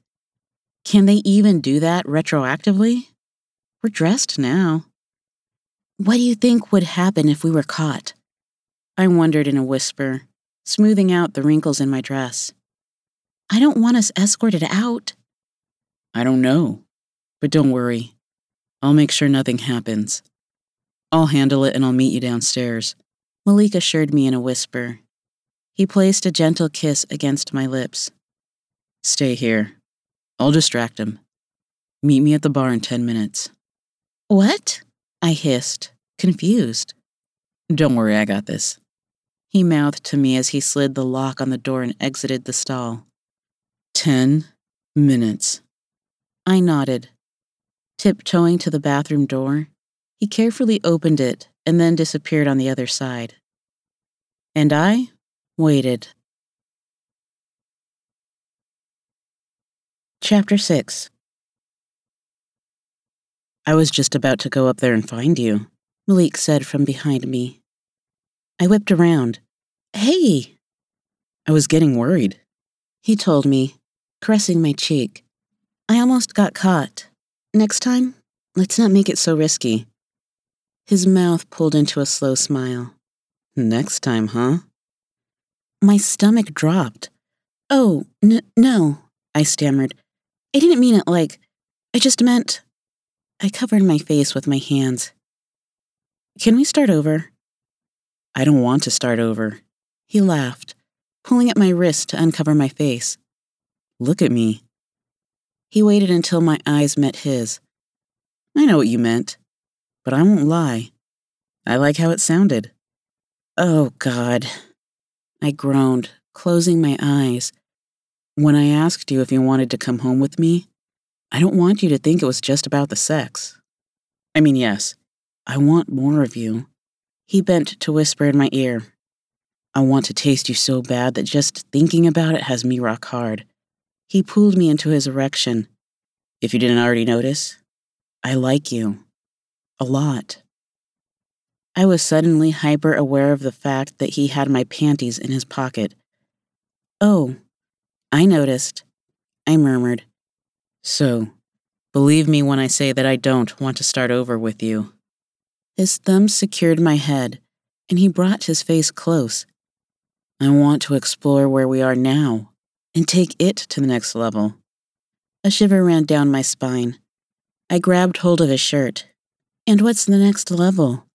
[SPEAKER 4] Can they even do that retroactively? We're dressed now. What do you think would happen if we were caught? I wondered in a whisper, smoothing out the wrinkles in my dress. I don't want us escorted out. I don't know. But don't worry. I'll make sure nothing happens. I'll handle it and I'll meet you downstairs, Malik assured me in a whisper. He placed a gentle kiss against my lips. Stay here. I'll distract him. Meet me at the bar in ten minutes. What? I hissed, confused. Don't worry, I got this. He mouthed to me as he slid the lock on the door and exited the stall. Ten minutes. I nodded, Tiptoeing to the bathroom door, he carefully opened it and then disappeared on the other side. And I waited. Chapter 6 I was just about to go up there and find you, Malik said from behind me. I whipped around. Hey! I was getting worried, he told me, caressing my cheek. I almost got caught. Next time, let's not make it so risky. His mouth pulled into a slow smile. Next time, huh? My stomach dropped. Oh, n- no, I stammered. I didn't mean it like. I just meant. I covered my face with my hands. Can we start over? I don't want to start over. He laughed, pulling at my wrist to uncover my face. Look at me. He waited until my eyes met his. I know what you meant, but I won't lie. I like how it sounded. Oh, God. I groaned, closing my eyes. When I asked you if you wanted to come home with me, I don't want you to think it was just about the sex. I mean, yes, I want more of you. He bent to whisper in my ear. I want to taste you so bad that just thinking about it has me rock hard. He pulled me into his erection. If you didn't already notice, I like you. A lot. I was suddenly hyper aware of the fact that he had my panties in his pocket. Oh, I noticed. I murmured. So, believe me when I say that I don't want to start over with you. His thumb secured my head, and he brought his face close. I want to explore where we are now and take it to the next level. A shiver ran down my spine. I grabbed hold of his shirt. And what's the next level?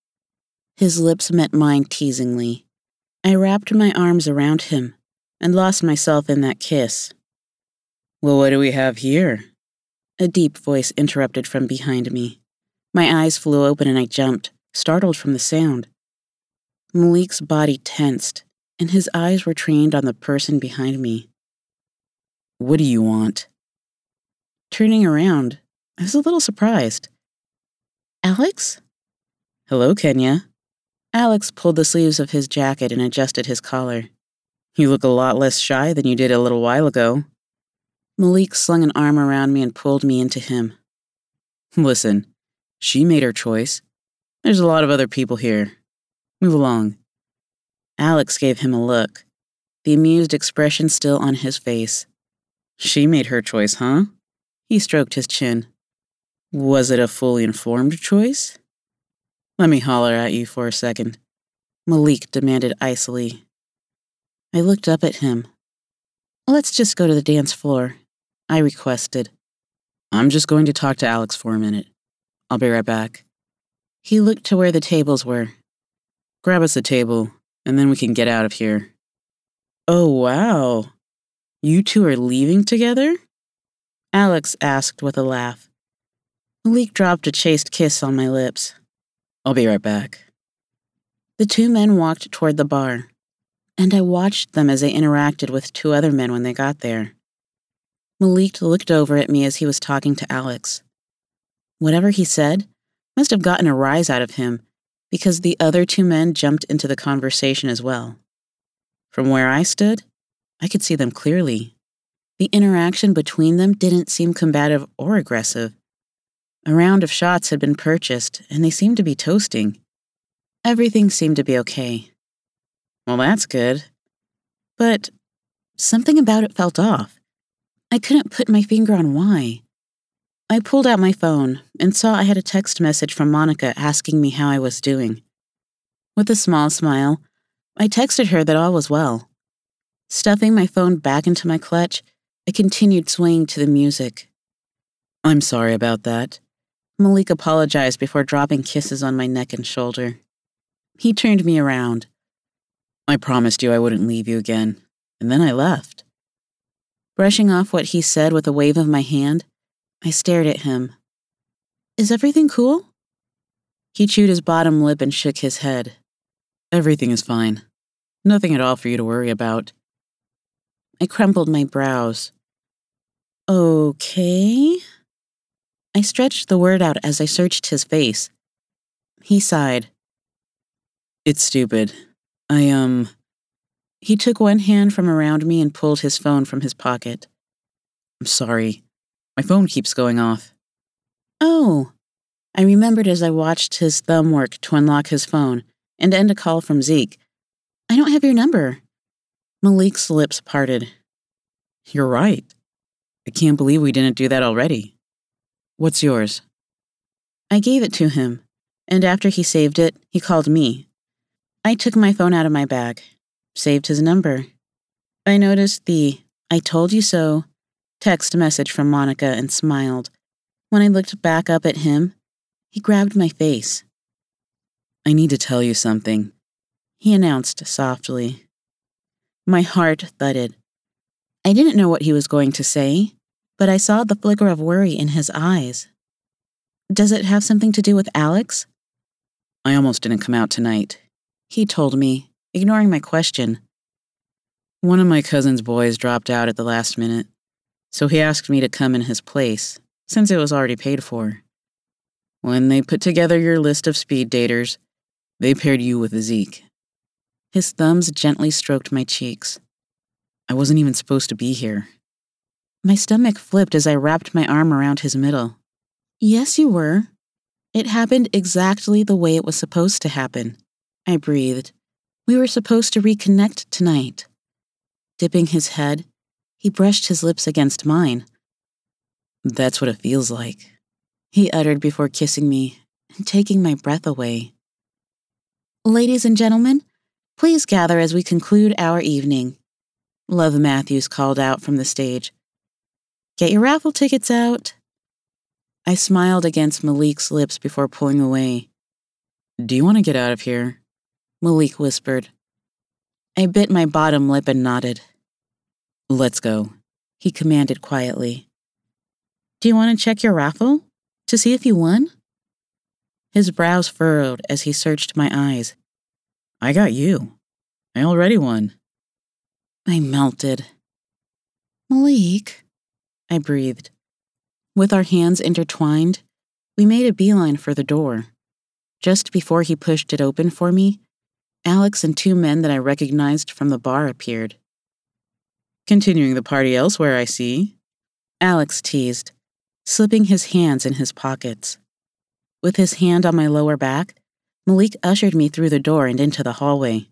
[SPEAKER 4] His lips met mine teasingly. I wrapped my arms around him and lost myself in that kiss. Well, what do we have here? A deep voice interrupted from behind me. My eyes flew open and I jumped, startled from the sound. Malik's body tensed, and his eyes were trained on the person behind me. What do you want? Turning around, I was a little surprised. Alex? Hello, Kenya. Alex pulled the sleeves of his jacket and adjusted his collar. You look a lot less shy than you did a little while ago. Malik slung an arm around me and pulled me into him. Listen, she made her choice. There's a lot of other people here. Move along. Alex gave him a look, the amused expression still on his face. She made her choice, huh? He stroked his chin. Was it a fully informed choice? Let me holler at you for a second. Malik demanded icily. I looked up at him. Let's just go to the dance floor, I requested. I'm just going to talk to Alex for a minute. I'll be right back. He looked to where the tables were. Grab us a table, and then we can get out of here. Oh, wow. You two are leaving together? Alex asked with a laugh. Malik dropped a chaste kiss on my lips. I'll be right back. The two men walked toward the bar, and I watched them as they interacted with two other men when they got there. Malik looked over at me as he was talking to Alex. Whatever he said must have gotten a rise out of him because the other two men jumped into the conversation as well. From where I stood, I could see them clearly. The interaction between them didn't seem combative or aggressive. A round of shots had been purchased, and they seemed to be toasting. Everything seemed to be okay. Well, that's good. But something about it felt off. I couldn't put my finger on why. I pulled out my phone and saw I had a text message from Monica asking me how I was doing. With a small smile, I texted her that all was well. Stuffing my phone back into my clutch, I continued swaying to the music. I'm sorry about that. Malik apologized before dropping kisses on my neck and shoulder. He turned me around. I promised you I wouldn't leave you again, and then I left. Brushing off what he said with a wave of my hand, I stared at him. Is everything cool? He chewed his bottom lip and shook his head. Everything is fine. Nothing at all for you to worry about. I crumpled my brows. Okay. I stretched the word out as I searched his face. He sighed. It's stupid. I, um. He took one hand from around me and pulled his phone from his pocket. I'm sorry. My phone keeps going off. Oh. I remembered as I watched his thumb work to unlock his phone and end a call from Zeke. I don't have your number. Malik's lips parted. You're right. I can't believe we didn't do that already. What's yours? I gave it to him, and after he saved it, he called me. I took my phone out of my bag, saved his number. I noticed the I told you so text message from Monica and smiled. When I looked back up at him, he grabbed my face. I need to tell you something, he announced softly. My heart thudded. I didn't know what he was going to say, but I saw the flicker of worry in his eyes. Does it have something to do with Alex? I almost didn't come out tonight, he told me, ignoring my question. One of my cousin's boys dropped out at the last minute, so he asked me to come in his place, since it was already paid for. When they put together your list of speed daters, they paired you with Zeke. His thumbs gently stroked my cheeks. I wasn't even supposed to be here. My stomach flipped as I wrapped my arm around his middle. Yes, you were. It happened exactly the way it was supposed to happen. I breathed. We were supposed to reconnect tonight. Dipping his head, he brushed his lips against mine. That's what it feels like, he uttered before kissing me and taking my breath away. Ladies and gentlemen, Please gather as we conclude our evening. Love Matthews called out from the stage. Get your raffle tickets out. I smiled against Malik's lips before pulling away. Do you want to get out of here? Malik whispered. I bit my bottom lip and nodded. Let's go, he commanded quietly. Do you want to check your raffle? To see if you won? His brows furrowed as he searched my eyes. I got you. I already won. I melted. Malik, I breathed. With our hands intertwined, we made a beeline for the door. Just before he pushed it open for me, Alex and two men that I recognized from the bar appeared. Continuing the party elsewhere, I see. Alex teased, slipping his hands in his pockets. With his hand on my lower back, Malik ushered me through the door and into the hallway.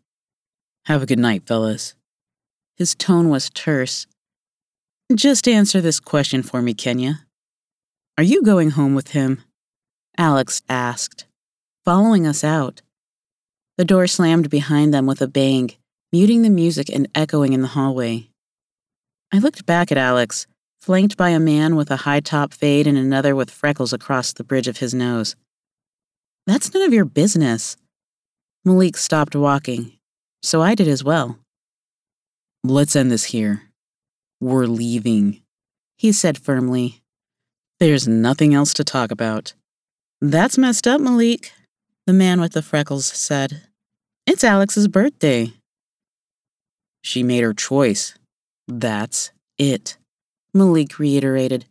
[SPEAKER 4] Have a good night, fellas. His tone was terse. Just answer this question for me, Kenya. Are you going home with him? Alex asked, following us out. The door slammed behind them with a bang, muting the music and echoing in the hallway. I looked back at Alex, flanked by a man with a high top fade and another with freckles across the bridge of his nose. That's none of your business. Malik stopped walking, so I did as well. Let's end this here. We're leaving, he said firmly. There's nothing else to talk about. That's messed up, Malik, the man with the freckles said. It's Alex's birthday. She made her choice. That's it, Malik reiterated,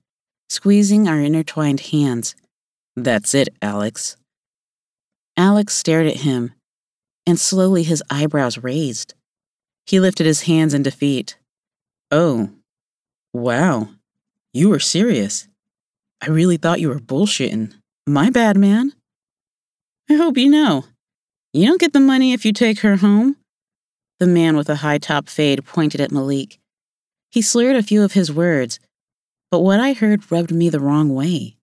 [SPEAKER 4] squeezing our intertwined hands. That's it, Alex. Alex stared at him, and slowly his eyebrows raised. He lifted his hands in defeat. Oh, wow. You were serious. I really thought you were bullshitting. My bad, man. I hope you know. You don't get the money if you take her home. The man with a high top fade pointed at Malik. He slurred a few of his words, but what I heard rubbed me the wrong way.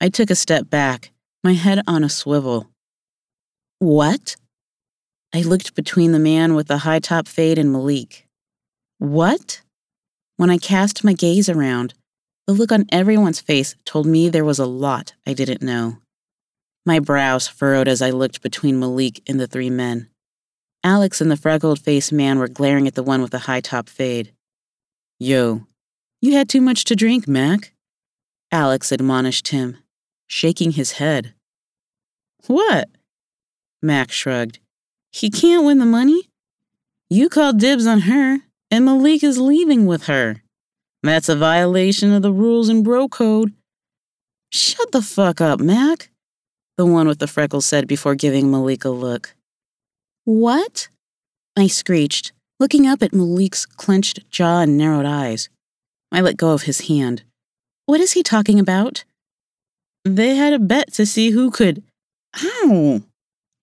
[SPEAKER 4] I took a step back, my head on a swivel. What? I looked between the man with the high top fade and Malik. What? When I cast my gaze around, the look on everyone's face told me there was a lot I didn't know. My brows furrowed as I looked between Malik and the three men. Alex and the freckled faced man were glaring at the one with the high top fade. Yo, you had too much to drink, Mac. Alex admonished him, shaking his head. What? Mac shrugged. He can't win the money. You called dibs on her, and Malik is leaving with her. That's a violation of the rules in bro code. Shut the fuck up, Mac the one with the freckles said before giving Malik a look. What? I screeched, looking up at Malik's clenched jaw and narrowed eyes. I let go of his hand. What is he talking about? They had a bet to see who could. Ow!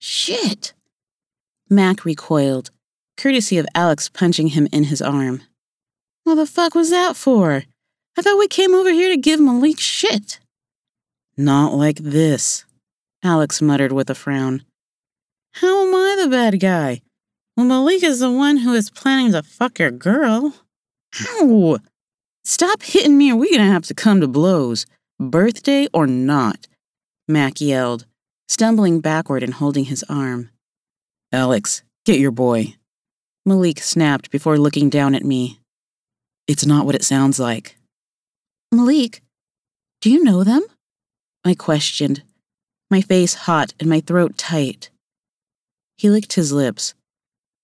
[SPEAKER 4] Shit! Mac recoiled, courtesy of Alex punching him in his arm. What the fuck was that for? I thought we came over here to give Malik shit. Not like this. Alex muttered with a frown. How am I the bad guy? Well, Malik is the one who is planning to fuck your girl. Ow! Stop hitting me or we're gonna have to come to blows, birthday or not, Mac yelled, stumbling backward and holding his arm. Alex, get your boy. Malik snapped before looking down at me. It's not what it sounds like. Malik, do you know them? I questioned, my face hot and my throat tight. He licked his lips.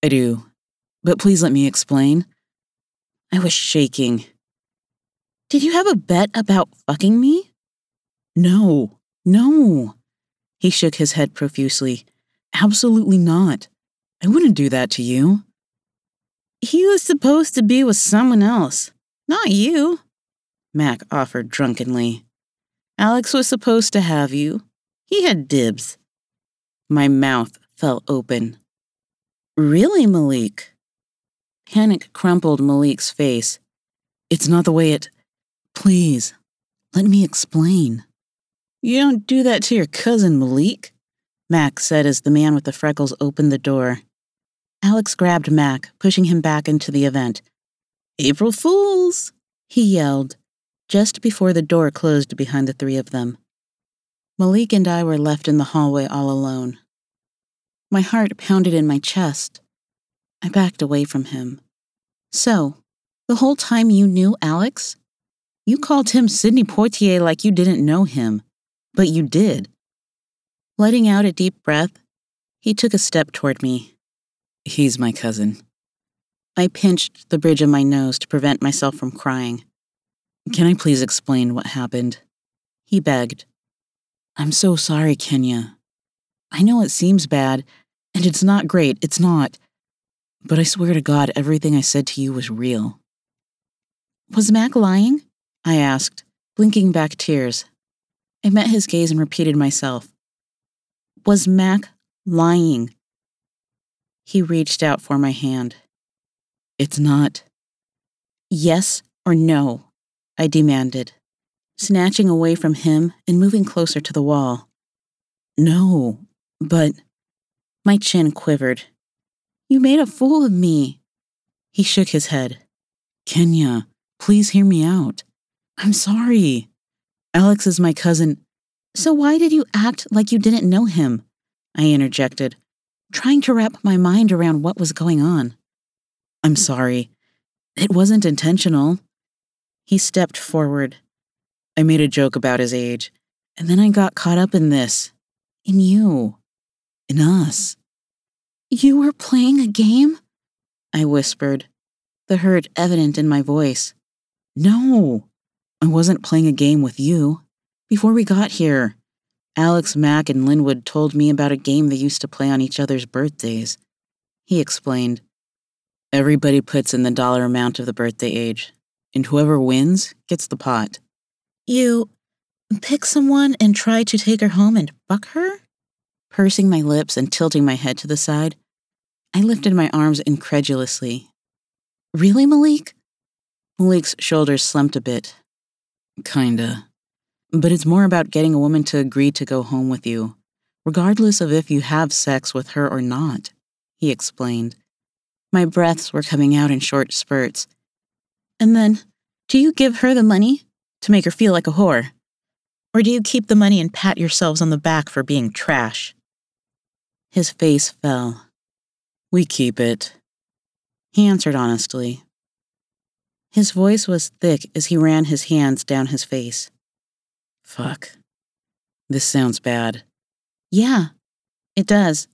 [SPEAKER 4] I do, but please let me explain. I was shaking. Did you have a bet about fucking me? No, no. He shook his head profusely. Absolutely not. I wouldn't do that to you. He was supposed to be with someone else, not you, Mac offered drunkenly. Alex was supposed to have you. He had dibs. My mouth fell open. Really, Malik? Panic crumpled Malik's face. It's not the way it. Please, let me explain. You don't do that to your cousin, Malik, Mac said as the man with the freckles opened the door. Alex grabbed Mac, pushing him back into the event. April Fools! he yelled, just before the door closed behind the three of them. Malik and I were left in the hallway all alone. My heart pounded in my chest. I backed away from him. So, the whole time you knew Alex? You called him Sidney Poitier like you didn't know him, but you did. Letting out a deep breath, he took a step toward me. He's my cousin. I pinched the bridge of my nose to prevent myself from crying. Can I please explain what happened? He begged. I'm so sorry, Kenya. I know it seems bad, and it's not great, it's not. But I swear to God, everything I said to you was real. Was Mac lying? I asked, blinking back tears. I met his gaze and repeated myself. Was Mac lying? He reached out for my hand. It's not. Yes or no? I demanded, snatching away from him and moving closer to the wall. No, but. My chin quivered. You made a fool of me. He shook his head. Kenya, Please hear me out. I'm sorry. Alex is my cousin. So why did you act like you didn't know him? I interjected, trying to wrap my mind around what was going on. I'm sorry. It wasn't intentional. He stepped forward. I made a joke about his age, and then I got caught up in this. In you. In us. You were playing a game? I whispered, the hurt evident in my voice. No, I wasn't playing a game with you. Before we got here, Alex Mac and Linwood told me about a game they used to play on each other's birthdays. He explained. Everybody puts in the dollar amount of the birthday age, and whoever wins gets the pot. You pick someone and try to take her home and fuck her? Pursing my lips and tilting my head to the side, I lifted my arms incredulously. Really, Malik? Malik's shoulders slumped a bit. Kinda. But it's more about getting a woman to agree to go home with you, regardless of if you have sex with her or not, he explained. My breaths were coming out in short spurts. And then, do you give her the money to make her feel like a whore? Or do you keep the money and pat yourselves on the back for being trash? His face fell. We keep it. He answered honestly. His voice was thick as he ran his hands down his face. Fuck. This sounds bad. Yeah, it does.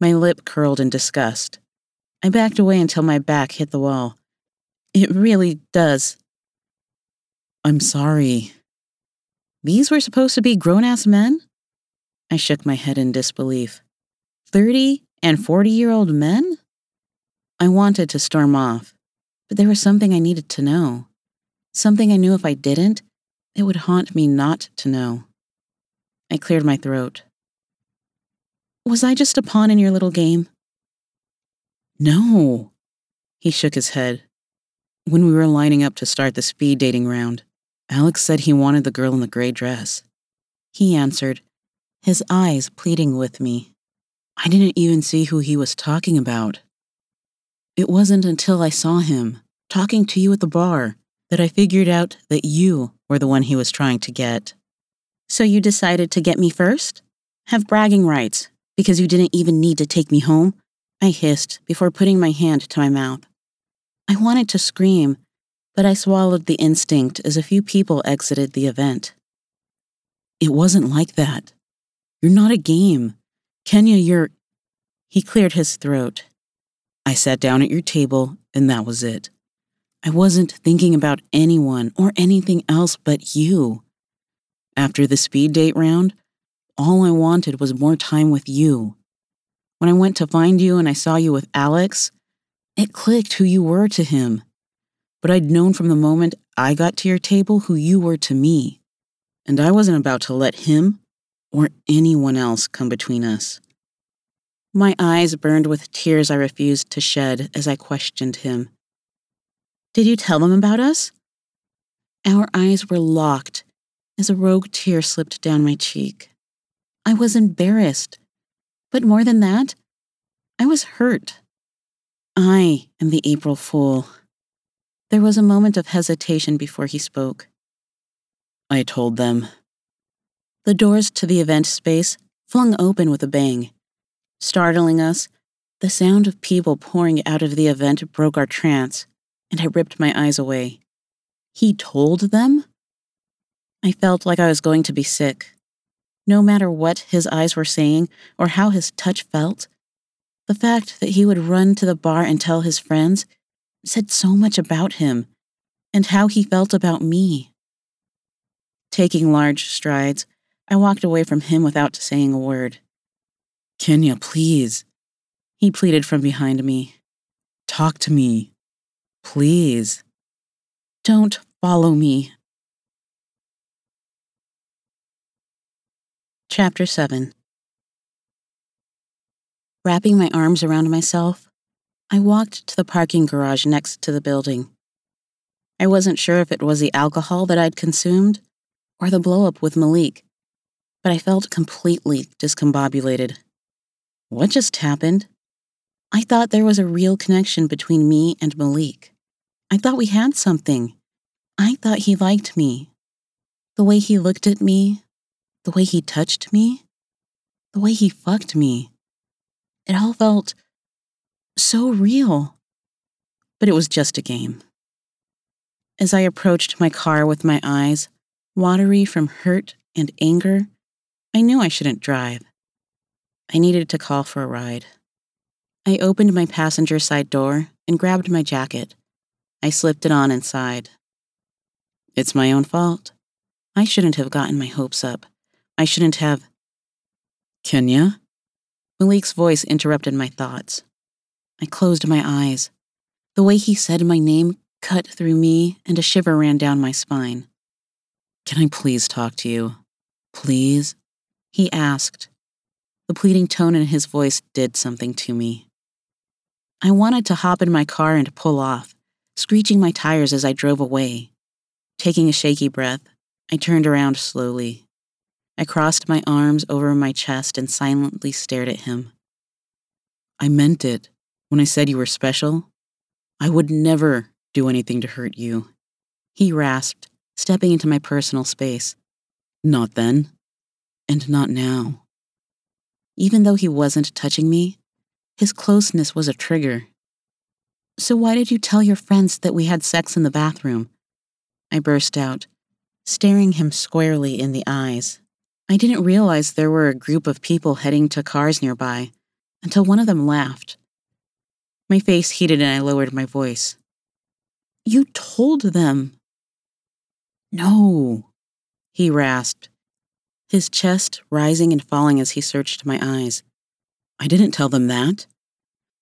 [SPEAKER 4] My lip curled in disgust. I backed away until my back hit the wall. It really does. I'm sorry. These were supposed to be grown ass men? I shook my head in disbelief. 30 and 40 year old men? I wanted to storm off, but there was something I needed to know. Something I knew if I didn't, it would haunt me not to know. I cleared my throat. Was I just a pawn in your little game? No. He shook his head. When we were lining up to start the speed dating round, Alex said he wanted the girl in the gray dress. He answered, his eyes pleading with me. I didn't even see who he was talking about. It wasn't until I saw him, talking to you at the bar, that I figured out that you were the one he was trying to get. So you decided to get me first? Have bragging rights, because you didn't even need to take me home? I hissed before putting my hand to my mouth. I wanted to scream, but I swallowed the instinct as a few people exited the event. It wasn't like that. You're not a game. Kenya, you're. He cleared his throat. I sat down at your table, and that was it. I wasn't thinking about anyone or anything else but you. After the speed date round, all I wanted was more time with you. When I went to find you and I saw you with Alex, it clicked who you were to him. But I'd known from the moment I got to your table who you were to me. And I wasn't about to let him or anyone else come between us. My eyes burned with tears I refused to shed as I questioned him. Did you tell them about us? Our eyes were locked as a rogue tear slipped down my cheek. I was embarrassed, but more than that, I was hurt. I am the April Fool. There was a moment of hesitation before he spoke. I told them. The doors to the event space flung open with a bang. Startling us, the sound of people pouring out of the event broke our trance, and I ripped my eyes away. He told them? I felt like I was going to be sick. No matter what his eyes were saying or how his touch felt, the fact that he would run to the bar and tell his friends said so much about him and how he felt about me. Taking large strides, I walked away from him without saying a word. Kenya, please. He pleaded from behind me. Talk to me. Please. Don't follow me. Chapter 7 Wrapping my arms around myself, I walked to the parking garage next to the building. I wasn't sure if it was the alcohol that I'd consumed or the blowup with Malik, but I felt completely discombobulated. What just happened? I thought there was a real connection between me and Malik. I thought we had something. I thought he liked me. The way he looked at me, the way he touched me, the way he fucked me. It all felt so real. But it was just a game. As I approached my car with my eyes watery from hurt and anger, I knew I shouldn't drive. I needed to call for a ride. I opened my passenger side door and grabbed my jacket. I slipped it on and sighed. It's my own fault. I shouldn't have gotten my hopes up. I shouldn't have. Kenya? Malik's voice interrupted my thoughts. I closed my eyes. The way he said my name cut through me, and a shiver ran down my spine. Can I please talk to you? Please? He asked. The pleading tone in his voice did something to me. I wanted to hop in my car and pull off, screeching my tires as I drove away. Taking a shaky breath, I turned around slowly. I crossed my arms over my chest and silently stared at him. I meant it when I said you were special. I would never do anything to hurt you. He rasped, stepping into my personal space. Not then, and not now. Even though he wasn't touching me, his closeness was a trigger. So why did you tell your friends that we had sex in the bathroom? I burst out, staring him squarely in the eyes. I didn't realize there were a group of people heading to cars nearby until one of them laughed. My face heated and I lowered my voice. You told them. No, he rasped, his chest rising and falling as he searched my eyes. I didn't tell them that.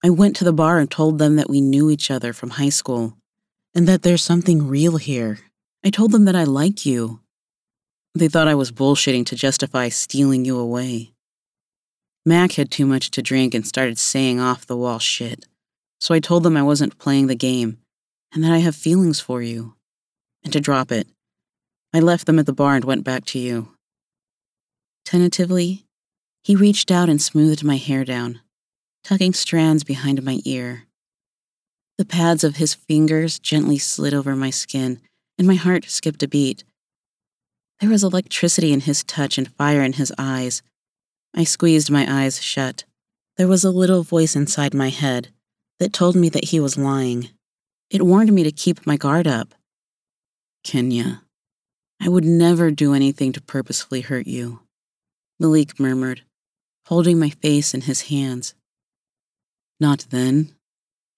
[SPEAKER 4] I went to the bar and told them that we knew each other from high school and that there's something real here. I told them that I like you they thought I was bullshitting to justify stealing you away. Mac had too much to drink and started saying off the wall shit, so I told them I wasn't playing the game and that I have feelings for you. And to drop it, I left them at the bar and went back to you. Tentatively, he reached out and smoothed my hair down, tucking strands behind my ear. The pads of his fingers gently slid over my skin, and my heart skipped a beat there was electricity in his touch and fire in his eyes. I squeezed my eyes shut. There was a little voice inside my head that told me that he was lying. It warned me to keep my guard up. Kenya, I would never do anything to purposefully hurt you, Malik murmured, holding my face in his hands. Not then,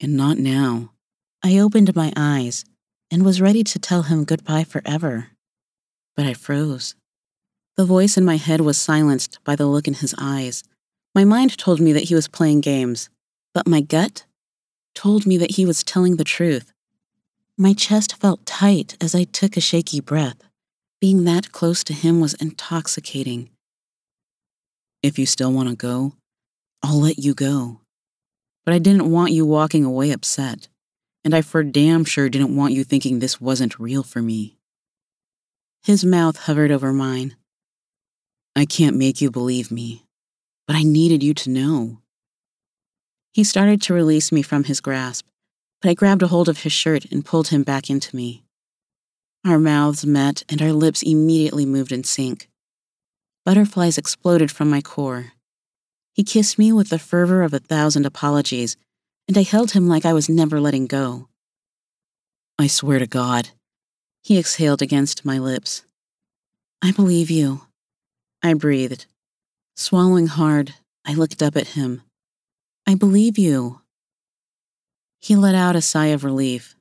[SPEAKER 4] and not now. I opened my eyes and was ready to tell him goodbye forever but I froze. The voice in my head was silenced by the look in his eyes. My mind told me that he was playing games, but my gut told me that he was telling the truth. My chest felt tight as I took a shaky breath. Being that close to him was intoxicating. If you still want to go, I'll let you go. But I didn't want you walking away upset, and I for damn sure didn't want you thinking this wasn't real for me. His mouth hovered over mine. I can't make you believe me, but I needed you to know. He started to release me from his grasp, but I grabbed a hold of his shirt and pulled him back into me. Our mouths met and our lips immediately moved in sync. Butterflies exploded from my core. He kissed me with the fervor of a thousand apologies, and I held him like I was never letting go. I swear to God, he exhaled against my lips. I believe you. I breathed. Swallowing hard, I looked up at him. I believe you. He let out a sigh of relief.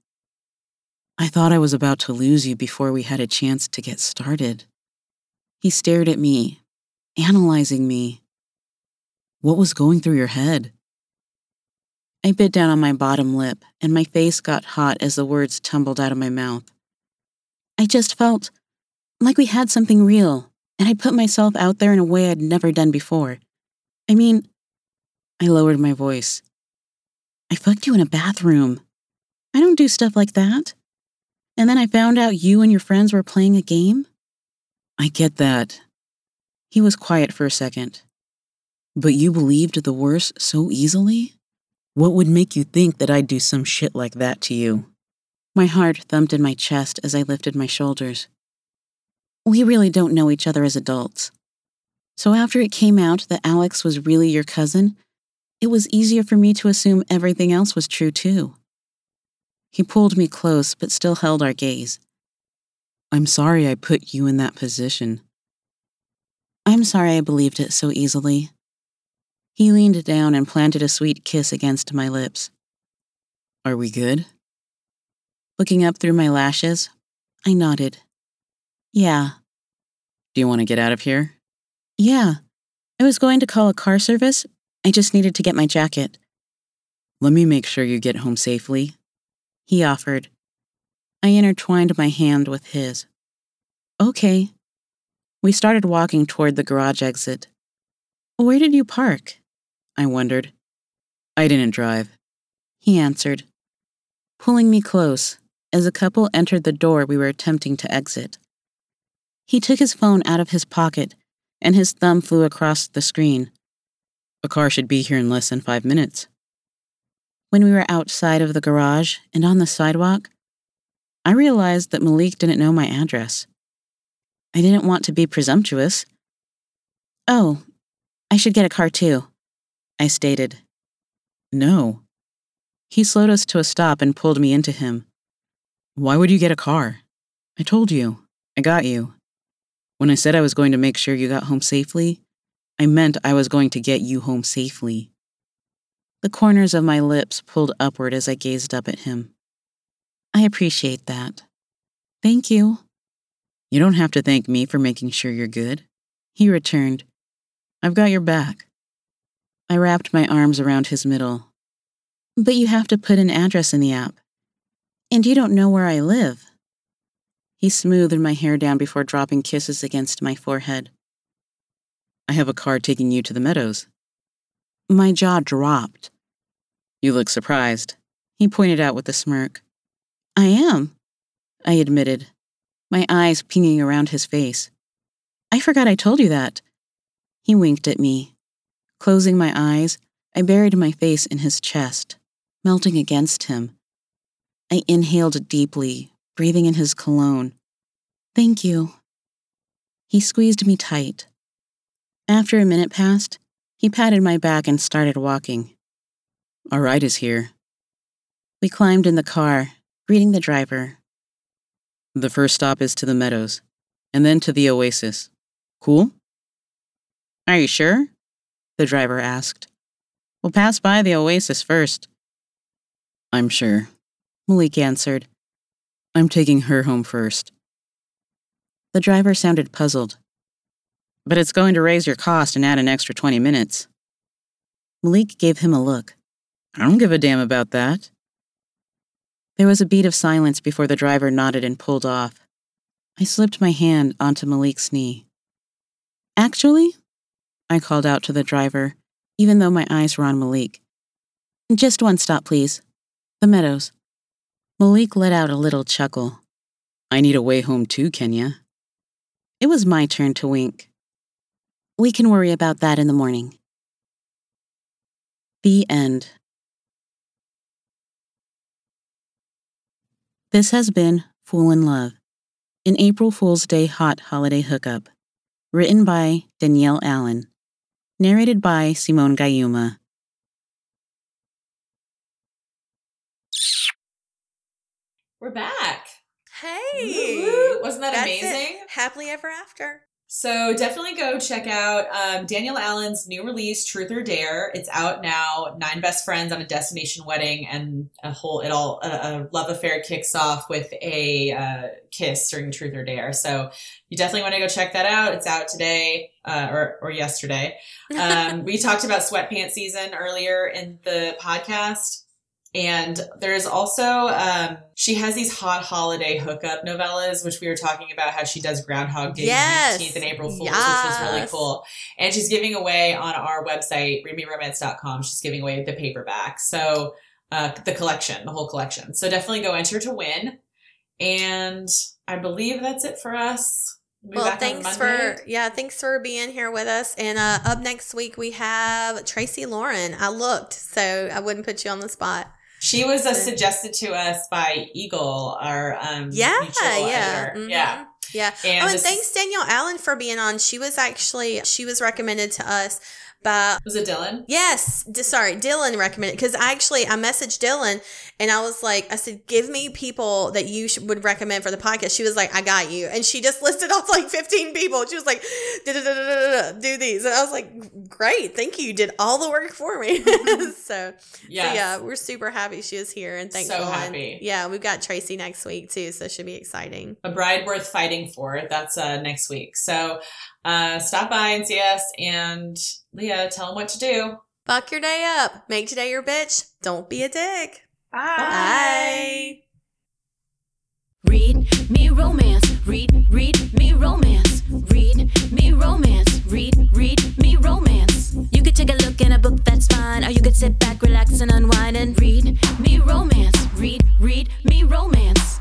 [SPEAKER 4] I thought I was about to lose you before we had a chance to get started. He stared at me, analyzing me. What was going through your head? I bit down on my bottom lip, and my face got hot as the words tumbled out of my mouth. I just felt like we had something real, and I put myself out there in a way I'd never done before. I mean, I lowered my voice. I fucked you in a bathroom. I don't do stuff like that. And then I found out you and your friends were playing a game. I get that. He was quiet for a second. But you believed the worst so easily? What would make you think that I'd do some shit like that to you? My heart thumped in my chest as I lifted my shoulders. We really don't know each other as adults. So after it came out that Alex was really your cousin, it was easier for me to assume everything else was true too. He pulled me close, but still held our gaze. I'm sorry I put you in that position. I'm sorry I believed it so easily. He leaned down and planted a sweet kiss against my lips. Are we good? Looking up through my lashes, I nodded. Yeah. Do you want to get out of here? Yeah. I was going to call a car service, I just needed to get my jacket. Let me make sure you get home safely, he offered. I intertwined my hand with his. Okay. We started walking toward the garage exit. Where did you park? I wondered. I didn't drive, he answered, pulling me close as the couple entered the door we were attempting to exit. He took his phone out of his pocket and his thumb flew across the screen. A car should be here in less than five minutes. When we were outside of the garage and on the sidewalk, I realized that Malik didn't know my address. I didn't want to be presumptuous. Oh, I should get a car too, I stated. No. He slowed us to a stop and pulled me into him. Why would you get a car? I told you. I got you. When I said I was going to make sure you got home safely, I meant I was going to get you home safely. The corners of my lips pulled upward as I gazed up at him. I appreciate that. Thank you. You don't have to thank me for making sure you're good. He returned. I've got your back. I wrapped my arms around his middle. But you have to put an address in the app. And you don't know where I live. He smoothed my hair down before dropping kisses against my forehead. I have a car taking you to the meadows. My jaw dropped. You look surprised, he pointed out with a smirk. I am, I admitted, my eyes pinging around his face. I forgot I told you that. He winked at me. Closing my eyes, I buried my face in his chest, melting against him. I inhaled deeply, breathing in his cologne. Thank you. He squeezed me tight, after a minute passed, he patted my back and started walking. Our ride is here. We climbed in the car, greeting the driver. The first stop is to the meadows, and then to the oasis. Cool? Are you sure? The driver asked. We'll pass by the oasis first. I'm sure, Malik answered. I'm taking her home first. The driver sounded puzzled but it's going to raise your cost and add an extra 20 minutes. Malik gave him a look. I don't give a damn about that. There was a beat of silence before the driver nodded and pulled off. I slipped my hand onto Malik's knee. Actually, I called out to the driver, even though my eyes were on Malik. Just one stop, please. The Meadows. Malik let out a little chuckle. I need a way home too, Kenya. It was my turn to wink. We can worry about that in the morning. The end. This has been Fool in Love, an April Fool's Day hot holiday hookup, written by Danielle Allen. Narrated by Simone Gayuma.
[SPEAKER 2] We're back.
[SPEAKER 1] Hey,
[SPEAKER 2] Woo-woo. Wasn't that
[SPEAKER 1] That's it.
[SPEAKER 2] amazing?
[SPEAKER 1] Happily ever after.
[SPEAKER 2] So definitely go check out um, Danielle Allen's new release, Truth or Dare. It's out now. Nine best friends on a destination wedding, and a whole it all a, a love affair kicks off with a uh, kiss during Truth or Dare. So you definitely want to go check that out. It's out today uh, or or yesterday. Um, we talked about sweatpants season earlier in the podcast. And there's also um, she has these hot holiday hookup novellas, which we were talking about how she does Groundhog Day
[SPEAKER 1] Yes.
[SPEAKER 2] 18th and April Fools, which was really cool. And she's giving away on our website, readmeromance.com, she's giving away the paperback. So uh, the collection, the whole collection. So definitely go enter to win. And I believe that's it for us. Be
[SPEAKER 1] Well, thanks for yeah, thanks for being here with us. And uh, up next week we have Tracy Lauren. I looked, so I wouldn't put you on the spot.
[SPEAKER 2] She was uh, suggested to us by Eagle, our um,
[SPEAKER 1] Yeah,
[SPEAKER 2] mutual
[SPEAKER 1] yeah,
[SPEAKER 2] editor.
[SPEAKER 1] mhm.
[SPEAKER 2] Yeah.
[SPEAKER 1] Yeah.
[SPEAKER 2] And
[SPEAKER 1] oh, and
[SPEAKER 2] this-
[SPEAKER 1] thanks Danielle Allen for being on. She was actually she was recommended to us by
[SPEAKER 2] Was it Dylan?
[SPEAKER 1] Yes, d- sorry, Dylan recommended because I actually I messaged Dylan and I was like, I said, give me people that you sh- would recommend for the podcast. She was like, I got you, and she just listed off like fifteen people. She was like, do these, and I was like, great, thank you, you did all the work for me. so, so
[SPEAKER 2] Yes.
[SPEAKER 1] yeah, we're super happy she was here and thankful.
[SPEAKER 2] So happy.
[SPEAKER 1] yeah, we've got Tracy next week too, so it should be exciting.
[SPEAKER 2] A bride worth fighting for. That's uh, next week. So uh, stop by and see us. And Leah, tell them what to do.
[SPEAKER 1] Fuck your day up. Make today your bitch. Don't be a dick.
[SPEAKER 3] Bye.
[SPEAKER 1] Bye.
[SPEAKER 5] Read me romance. Read, read me romance. Read me romance. Read, read me romance. You could take a look in a book, that's fine. Or you could sit back, relax, and unwind and read me romance. Read, read me romance.